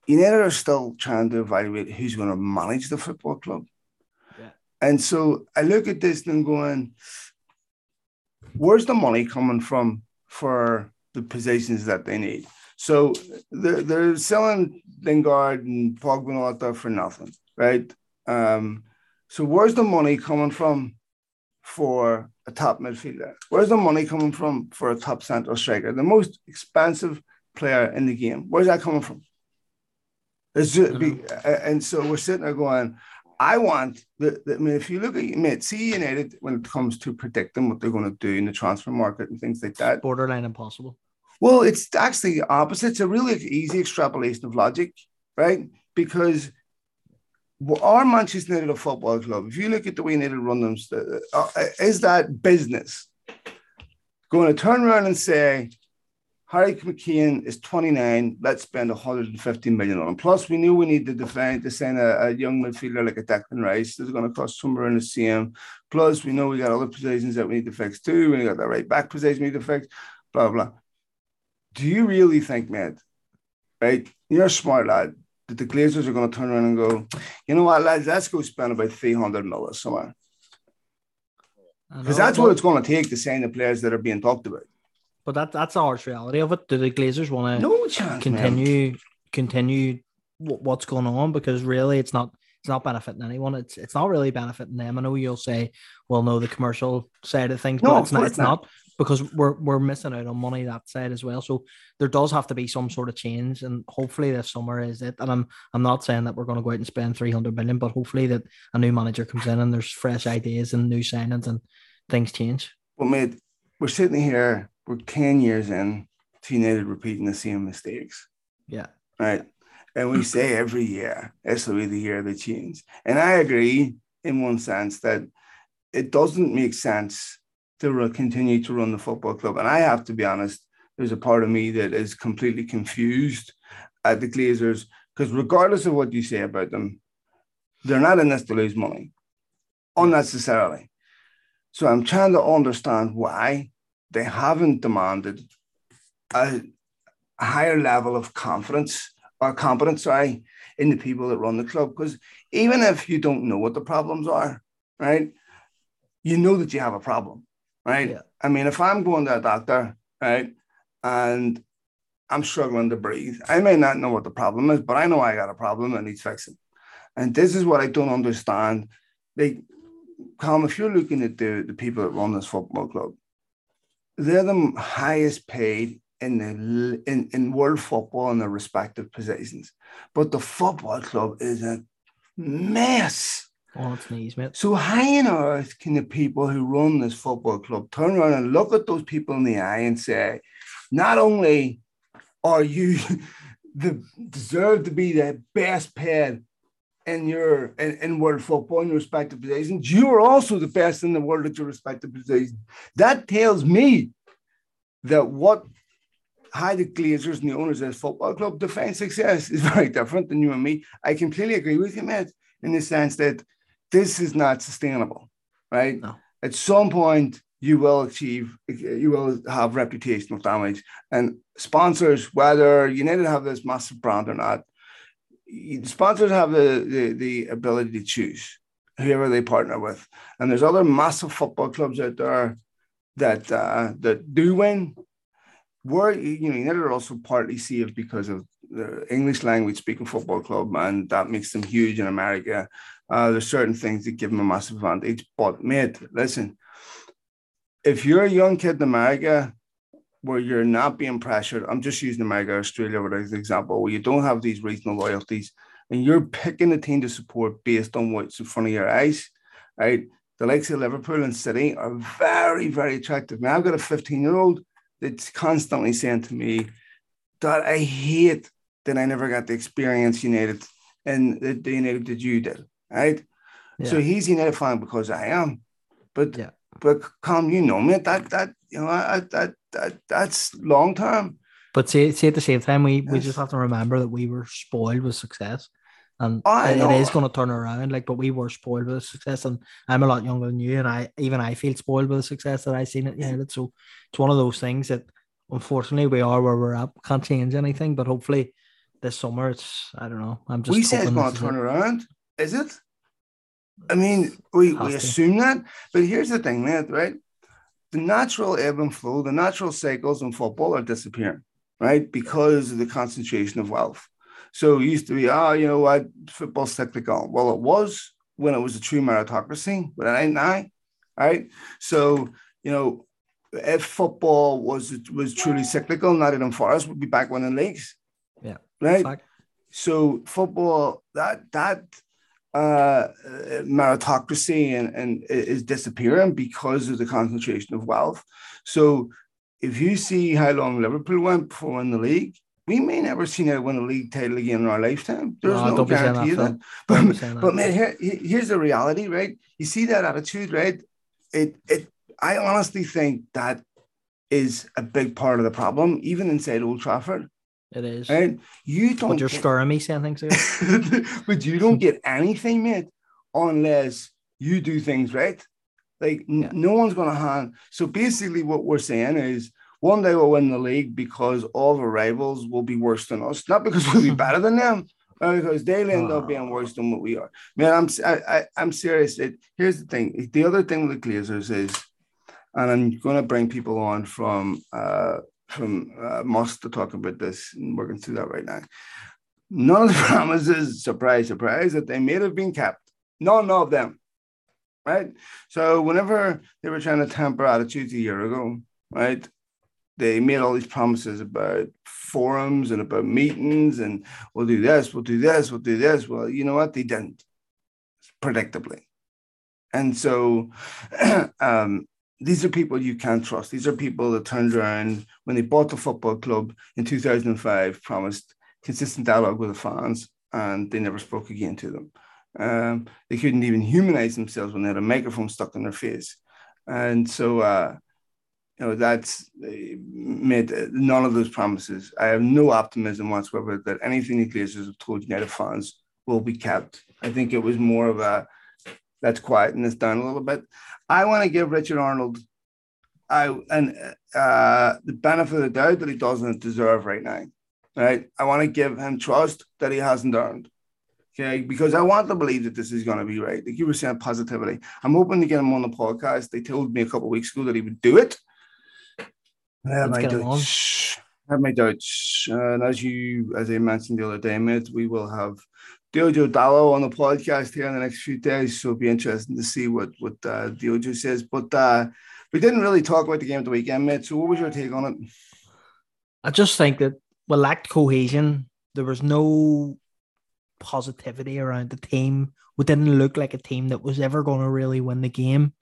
United are still trying to evaluate who's going to manage the football club. And so I look at this and I'm going, where's the money coming from for the positions that they need? So they're, they're selling Lingard and Pogba and all that for nothing, right? Um, so where's the money coming from for a top midfielder? Where's the money coming from for a top central striker? The most expensive player in the game. Where's that coming from? It's just be, and so we're sitting there going, I want the, the, I mean, if you look at mean, see United when it comes to predicting what they're going to do in the transfer market and things like that, borderline impossible. Well, it's actually opposite. It's a really easy extrapolation of logic, right? Because our Manchester United football club, if you look at the way United run them, uh, is that business going to turn around and say, Harry Maguire is 29. Let's spend 150 million on him. Plus, we knew we needed to defend to sign a, a, young midfielder like a Declan Rice. This is going to cost somewhere in the CM. Plus, we know we got other positions that we need to fix too. We got that right back position we need to fix. Blah blah. Do you really think, man? Right, you're a smart lad. That the Glazers are going to turn around and go, you know what, lads? Let's go spend about 300 million somewhere. Because that's what it's going to take to sign the players that are being talked about. But that that's the harsh reality of it. Do the Glazers want to no chance, continue man. continue what's going on? Because really, it's not it's not benefiting anyone. It's it's not really benefiting them. I know you'll say, well, no, the commercial side of things, no, but it's not. It's not. not because we're we're missing out on money that side as well. So there does have to be some sort of change, and hopefully this summer is it. And I'm I'm not saying that we're going to go out and spend 300 million, but hopefully that a new manager comes in and there's fresh ideas and new signings and things change. Well, mate, we're sitting here we're 10 years in to United repeating the same mistakes. Yeah. Right. And we say every year, this will be the year they change. And I agree in one sense that it doesn't make sense to continue to run the football club. And I have to be honest, there's a part of me that is completely confused at the Glazers because regardless of what you say about them, they're not in this to lose money unnecessarily. So I'm trying to understand why they haven't demanded a, higher level of confidence or competence, sorry, in the people that run the club. Because even if you don't know what the problems are, right, you know that you have a problem, right? Yeah. I mean, if I'm going to a doctor, right, and I'm struggling to breathe, I may not know what the problem is, but I know I got a problem that needs fixing. And this is what I don't understand. They, Colm, if you're looking at the, the people that run this football club, they're the highest paid in the in, in world football in their respective positions. But the football club is a mess. On its knees, mate. So how on earth can the people who run this football club turn around and look at those people in the eye and say, not only are you the deserve to be the best paid in your in, in world football in your respective positions, you are also the best in the world at your respective positions. That tells me that what how the Glazers and the owners of this football club define success is very different than you and me. I completely agree with you, Matt, in the sense that this is not sustainable, right? No. At some point, you will achieve, you will have reputational damage. And sponsors, whether United have this massive brand or not, sponsors have the, the, the ability to choose whoever they partner with. And there's other massive football clubs out there that uh, that do win. Where you know are also partly saved because of the English language speaking football club, and that makes them huge in America. Uh, there's certain things that give them a massive advantage. But mate, listen, if you're a young kid in America where you're not being pressured, I'm just using America, Australia as an example, where you don't have these regional loyalties and you're picking a team to support based on what's in front of your eyes, right? The likes of Liverpool and City are very, very attractive. Now I've got a 15 year old that's constantly saying to me that I hate that I never got the experience United and the, the United that you did, right? Yeah. So he's United fan because I am, but yeah. but come, you know me that that you know that that, that that's long term. But see, see, at the same time, we, yes. we just have to remember that we were spoiled with success and it, is going to turn around. Like, but we were spoiled with success, and I'm a lot younger than you, and I even I feel spoiled with the success that I've seen it. Yeah, so it's one of those things that unfortunately we are where we're at. Can't change anything, but hopefully this summer it's I don't know. I'm just we say it's going to turn it. around. Is it? I mean, we, we assume that, but here's the thing, man. Right, the natural ebb and flow, the natural cycles in football are disappearing, right, because of the concentration of wealth so it used to be, oh, you know what, football's cyclical. Well, it was when it was a true meritocracy, but it ain't now, right? So, you know, if football was was truly cyclical, not Nottingham Forest would be back winning leagues. Yeah. Right. So football that that uh, meritocracy and, and is disappearing because of the concentration of wealth. So if you see how long Liverpool went before winning the league, we may never see now win a league title again in our lifetime. There's no, no guarantee that. that. But, but man, here, here's the reality, right? You see that attitude, right? It it I honestly think that is a big part of the problem, even inside Old Trafford. It is. Right? You don't but you're get, stirring me saying things but you don't get anything, mate, unless you do things right. Like yeah. no one's gonna hand. So basically what we're saying is one day we'll win the league because all the rivals will be worse than us, not because we'll be better than them, because they'll end up being worse than what we are. Man, I'm I, I, I'm serious. It, here's the thing. The other thing with the Glazers is, and I'm going to bring people on from uh, from uh, MUST to talk about this, and working through that right now. None of the promises, surprise, surprise, that they made have been kept. None of them. Right. So whenever they were trying to temper attitudes a year ago, right, they made all these promises about forums and about meetings and we'll do this, we'll do this, we'll do this. Well, you know what? They didn't, predictably. And so um, these are people you can't trust. These are people that turned around when they bought the football club in 2005, promised consistent dialogue with the fans, and they never spoke again to them. Um, they couldn't even humanize themselves when they had a microphone stuck in their face. And so, uh, you know, that's made none of those promises. I have no optimism whatsoever that anything the Glazers have told United fans will be kept. I think it was more of a let's quieten this down a little bit. I want to give Richard Arnold I and uh, the benefit of the doubt that he doesn't deserve right now. Right, I want to give him trust that he hasn't earned. Okay, because I want to believe that this is going to be right. Like you were saying, positivity. I'm hoping to get him on the podcast. They told me a couple weeks ago that he would do it. I have my doubts. I have my doubts. and as you, as I mentioned the other day, mate, we will have Diogo Dalot on the podcast here in the next few days. So it'll be interesting to see what what uh, Diogo says. But uh, we didn't really talk about the game of the weekend, mate. So what was your take on it? I just think that we lacked cohesion. There was no positivity around the team. We didn't look like a team that was ever going to really win the game.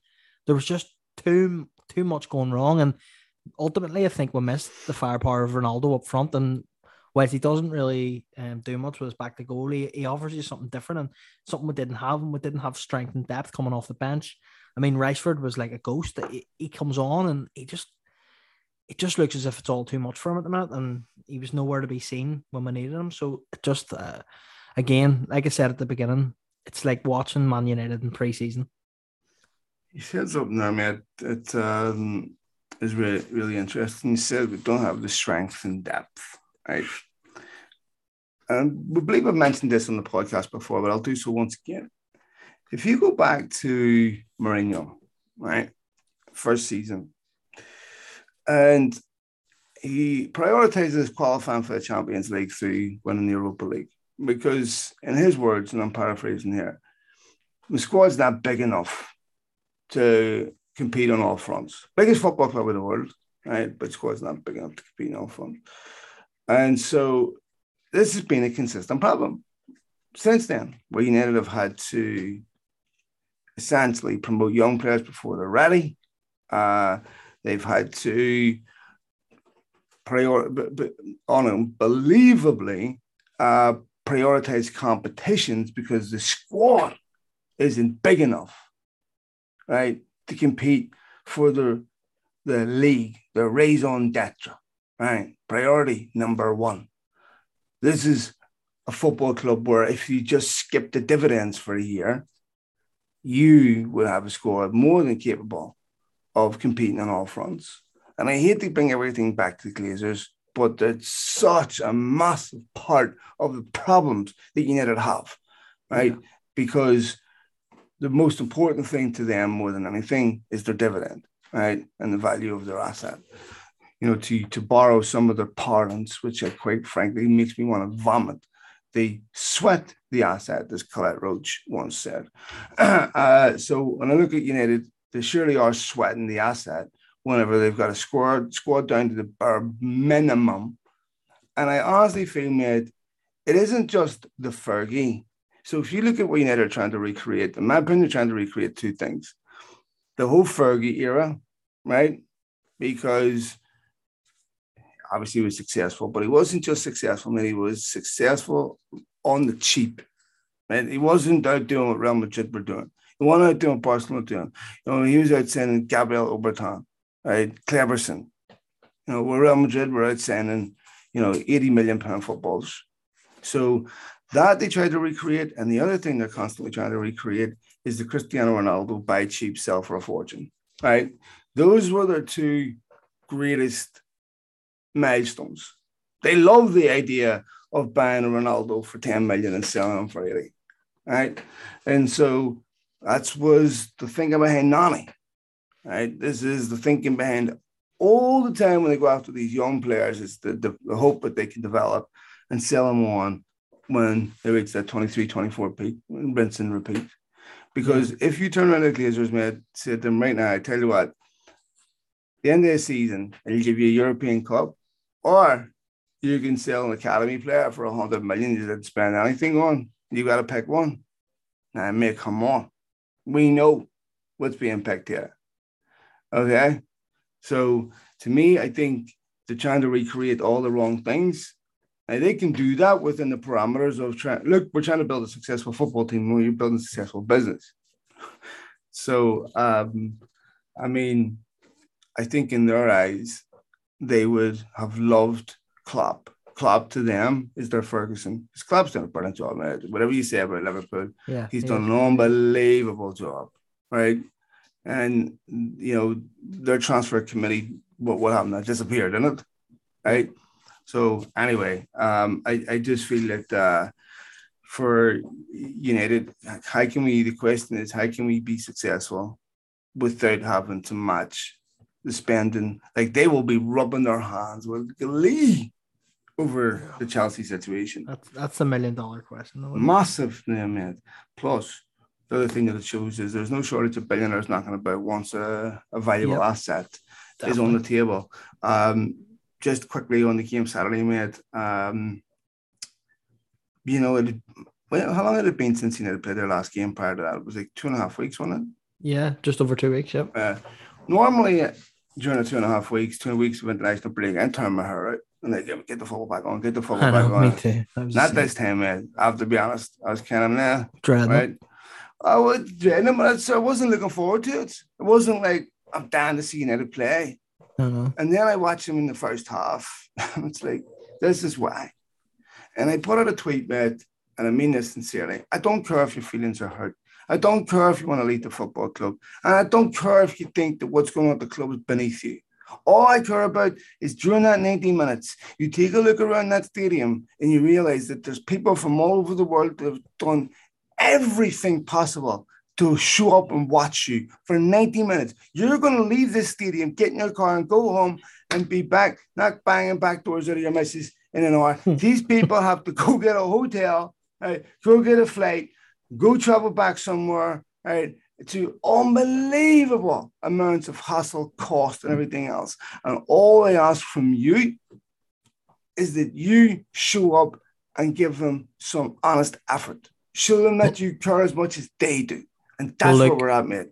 There was just too too much going wrong, and ultimately, I think we missed the firepower of Ronaldo up front. And whilst he doesn't really um, do much with his back to goal, he, he offers you something different and something we didn't have. And we didn't have strength and depth coming off the bench. I mean, Rashford was like a ghost. He, he comes on and he just it just looks as if it's all too much for him at the minute, and he was nowhere to be seen when we needed him. So just, uh, again, like I said at the beginning, it's like watching Man United in pre-season. He said something there, mate. It um, is really really interesting. He said we don't have the strength and depth, right? And we believe I've mentioned this on the podcast before, but I'll do so once again. If you go back to Mourinho, right, first season, and he prioritizes qualifying for the Champions League through winning the Europa League because, in his words, and I'm paraphrasing here, the squad's not big enough to compete on all fronts. Biggest football club in the world, right? But squad's not big enough to compete on all fronts. And so this has been a consistent problem since then, We United have had to essentially promote young players before they're ready. Uh, they've had to prior, unbelievably uh, prioritize competitions because the squad isn't big enough, right, to compete for the the league, the raison d'etre, right? Priority number one. This is a football club where if you just skip the dividends for a year, you will have a squad more than capable of competing on all fronts. And I hate to bring everything back to the Glazers, but it's such a massive part of the problems that United have, right? Yeah. Because the most important thing to them more than anything is their dividend, right? And the value of their asset. You know, to, to borrow some of their parlance, which I quite frankly makes me want to vomit they sweat the asset, as Collette Roche once said. uh, so when I look at United, they surely are sweating the asset whenever they've got a squad squad down to the bare minimum. And I honestly feel, mate, it isn't just the Fergie. So if you look at what United are trying to recreate, in my opinion, they're trying to recreate two things. The whole Fergie era, right? Because obviously he was successful, but he wasn't just successful, man. He was successful on the cheap. Man, he wasn't out doing what Real Madrid were doing. He wasn't out doing Barcelona doing. You know, he was out sending Gabriel Obertan, right? Kleberson. You know, where Real Madrid were out sending, you know, 80 million pound footballs. So that they tried to recreate. And the other thing they're constantly trying to recreate is the Cristiano Ronaldo buy cheap, sell for a fortune. Right. Those were their two greatest milestones. They love the idea of buying a Ronaldo for 10 million and selling him for 80. Right. And so that was the thinking behind Nani. Right. This is the thinking behind all the time when they go after these young players, it's the, the, the hope that they can develop and sell them on when they reach that 23, 24 peak, rinse and repeat. Because mm. if you turn around the Glazers, mate, say to them right now, I tell you what, the end of the season, I'll give you a European Cup or you can sell an academy player for a hundred million. You didn't spend anything on. You got to pick one. Now, mate, come on. We know what's being picked here. Okay. So to me, I think they're trying to recreate all the wrong things. And they can do that within the parameters of trying. Look, we're trying to build a successful football team. When you're building a successful business. So, um, I mean, I think in their eyes, they would have loved Klopp. Klopp to them is their Ferguson. Because Klopp's done a brilliant job, man. Whatever you say about Liverpool, yeah, he's done an unbelievable job, right? And you know their transfer committee, what what happened? That disappeared, didn't it? Right. So anyway, um, I I just feel that uh, for United, how can we? The question is, how can we be successful without having to match the spending. Like they will be rubbing their hands with glee over yeah. the Chelsea situation. That's that's a million dollar question. Massive, yeah, man. Plus, the other thing that it shows is there's no shortage of billionaires knocking about once a, a valuable yep. asset Definitely. is on the table. Um, just quickly on the game Saturday, mate. Um, you know, it, well, how long had it been since United played their last game prior to that? It was like two and a half weeks, wasn't it? Yeah, just over two weeks. Yep. Uh, normally, during the two and a half weeks, two weeks of international break, and turn my hair out. And they get, get the football back on, get the football back on. Me too. Not this time, man. I have to be honest. I was kind of there. Dreading right? I was dreading but I wasn't looking forward to it. It wasn't like I'm down to see United play. Uh-huh. And then I watched him in the first half. it's like, this is why. And I put out a tweet, mate, and I mean this sincerely. I don't care if your feelings are hurt. I don't care if you want to lead the football club. And I don't care if you think that what's going on at the club is beneath you. All I care about is during that 90 minutes, you take a look around that stadium and you realize that there's people from all over the world that have done everything possible to show up and watch you for 90 minutes. You're going to leave this stadium, get in your car, and go home and be back, not banging back doors out of your missus in an hour. Hmm. These people have to go get a hotel, right, go get a flight, go travel back somewhere, right? to unbelievable amounts of hassle, cost, and everything else. And all I ask from you is that you show up and give them some honest effort. Show them that you care as much as they do. And that's well, where we're at, mate.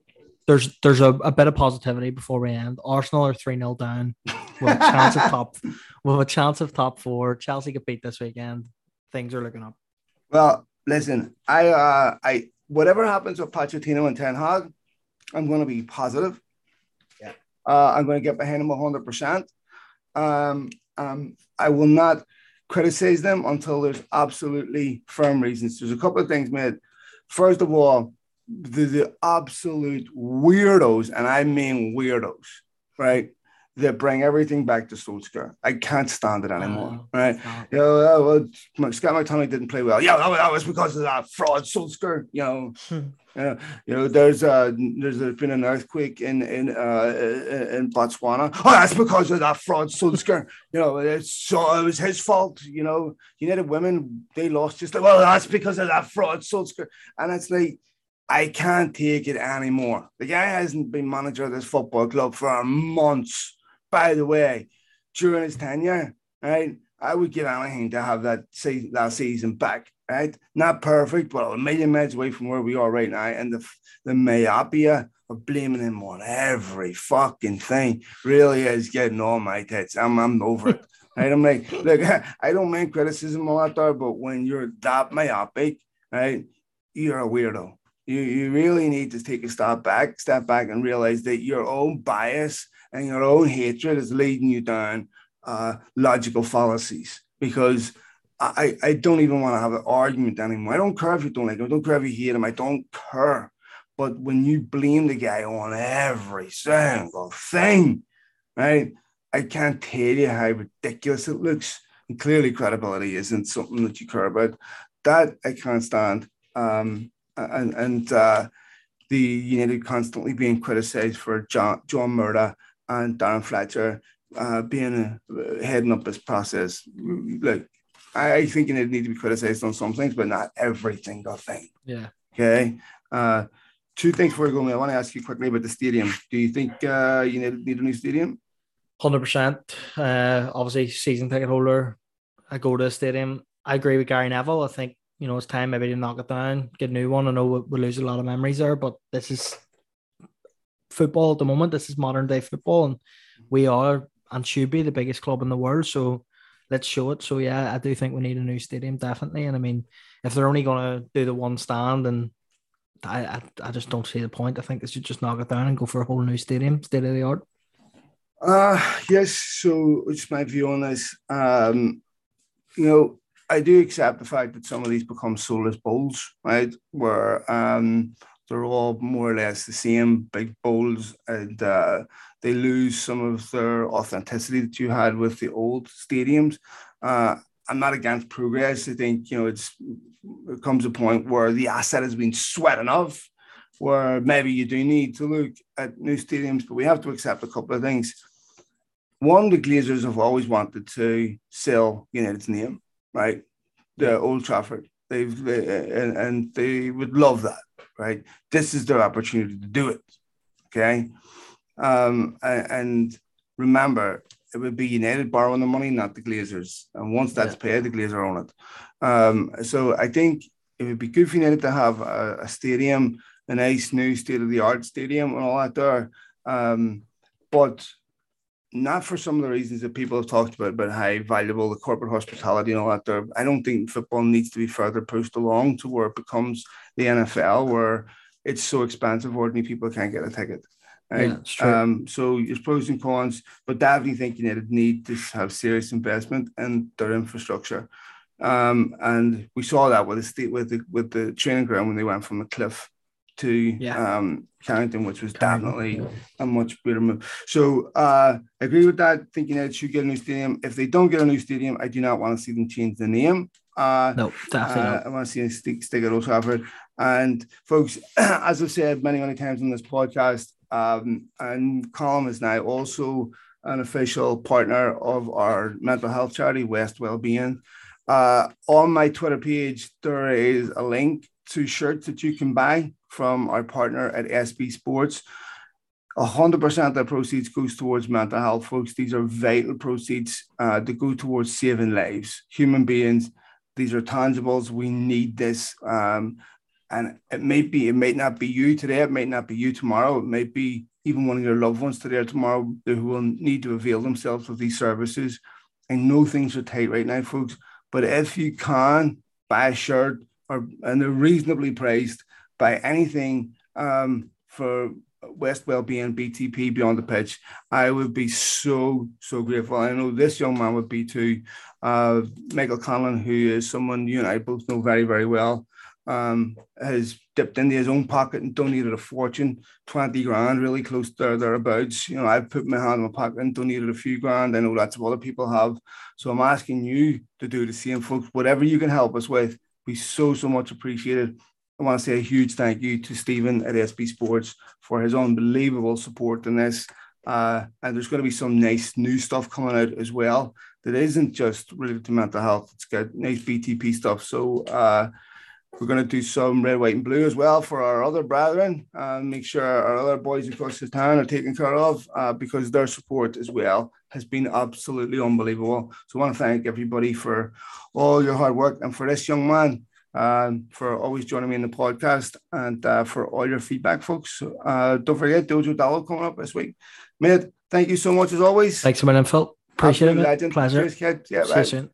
There's there's a, a bit of positivity before we end. Arsenal are 3 0 down with a chance of top with a chance of top four. Chelsea get beat this weekend. Things are looking up. Well, listen, I uh I whatever happens with Pochettino and Ten Hag, I'm going to be positive. Yeah. Uh, I'm going to get behind him 100%. Um, um, I will not criticize them until there's absolutely firm reasons. There's a couple of things made. First of all, the, the absolute weirdos, and I mean weirdos, right? That bring everything back to Solskjaer. I can't stand it anymore, oh, right? You know, oh, well, Scott McTominay didn't play well. Yeah, that was because of that fraud Solskjaer. You know, hmm. you know, you know, there's uh, there's been an earthquake in in uh, in Botswana. Oh, that's because of that fraud Solskjaer. you know, it's so it was his fault. You know, United Women they lost just like well, that's because of that fraud Solskjaer, and it's like I can't take it anymore. The guy hasn't been manager of this football club for months. By the way, during his tenure, right, I would give anything to have that season, that season back. Right, not perfect, but a million miles away from where we are right now, and the the myopia of blaming him on every fucking thing really is getting on my tits. I'm I'm over it. Right, I'm like, look, I don't mind criticism a lot there, but when you're that myopic, right, you're a weirdo you, you really need to take a step back, step back and realize that your own bias and your own hatred is leading you down uh, logical fallacies because I, I don't even want to have an argument anymore. I don't care if you don't like him. I don't care if you hate him. I don't care. But when you blame the guy on every single thing, right? I can't tell you how ridiculous it looks. And clearly, credibility isn't something that you care about. That I can't stand. Um, and and uh, the United constantly being criticised for John John Murtough and Darren Fletcher uh, being uh, heading up this process. Like I think it need to be criticised on some things, but not every single thing. Yeah. Okay. Uh, two things before we go. I want to ask you quickly about the stadium. Do you think uh, you need, need a new stadium? Hundred percent. Uh, obviously, season ticket holder. I go to the stadium. I agree with Gary Neville. I think you know, it's time maybe to knock it down, get a new one. I know we, we lose a lot of memories there, but this is football at the moment. This is modern day football, and we are and should be the biggest club in the world. So let's show it. So yeah, I do think we need a new stadium definitely. And I mean, if they're only going to do the one stand, and I, I, I just don't see the point. I think they should just knock it down and go for a whole new stadium, state of the art. Uh yes. So it's my view on this. Um, you know, I do accept the fact that some of these become soulless bowls, right? Where um, they're all more or less the same big bowls, and uh, they lose some of their authenticity that you had with the old stadiums. Uh, I'm not against progress. I think you know it's it comes a point where the asset has been sweat enough, where maybe you do need to look at new stadiums. But we have to accept a couple of things. One, the Glazers have always wanted to sell United's name right? The Old Trafford. They've they, and, and they would love that, right? This is their opportunity to do it. Okay. Um, and, remember, it would be United borrowing the money, not the Glazers. And once that's yeah. paid, the Glazers own it. Um, so I think it would be good for United to have a, a stadium, a nice new state of the art stadium, and all that there. Um, but not for some of the reasons that people have talked about, but how valuable the corporate hospitality and all that there. I don't think football needs to be further pushed along to where it becomes the NFL, where it's so expensive, ordinary people can't get a ticket. Right? Yeah, um, so there's pros and cons, but definitely think United need to have serious investment in their infrastructure. Um, and we saw that with the state with the with the training ground when they went from the cliff to yeah. um, Carrington, which was definitely a much better move. So uh, I agree with that. Thinking that should get a new stadium. If they don't get a new stadium, I do not want to see them change the name. Uh, no, definitely uh, not. I want to see them stick, stick at Old Trafford. And folks, as I've said many, many times on this podcast, um, and Colm is now also an official partner of our mental health charity, West Wellbeing. Uh, on my Twitter page, there is a link to shirts that you can buy from our partner at SB Sports. 100% of the proceeds goes towards mental health, folks. These are vital proceeds uh, to go towards saving lives, human beings. These are tangibles. We need this. Um, and it may be, it might not be you today. It might not be you tomorrow. It might be even one of your loved ones today or tomorrow who will need to avail themselves of these services. I know things are tight right now, folks, but if you can buy a shirt or and they're reasonably priced, buy anything um, for West Wellbeing BTP Beyond the Pitch, I would be so, so grateful. I know this young man would be too. Uh, Michael Conlon, who is someone you and I both know very, very well, um, has dipped into his own pocket and donated a fortune, 20 grand, really close to there, thereabouts. You know, I've put my hand in my pocket and donated a few grand. I know lots of other people have. So I'm asking you to do the same, folks. Whatever you can help us with, we so, so much appreciated. I want to say a huge thank you to Stephen at SB Sports for his unbelievable support in this. Uh, and there's going to be some nice new stuff coming out as well that isn't just related to mental health. It's got nice BTP stuff. So uh, we're going to do some red, white, and blue as well for our other brethren and make sure our other boys across the town are taken care of uh, because their support as well has been absolutely unbelievable. So I want to thank everybody for all your hard work and for this young man um, for always joining me in the podcast and uh, for all your feedback, folks. Uh, don't forget Dojo Dollar coming up this week. Mate, thank you so much as always. Thanks a million, Phil. Appreciate Absolute it. Legend. Pleasure. Cheers, kid. Yeah, See right. you soon.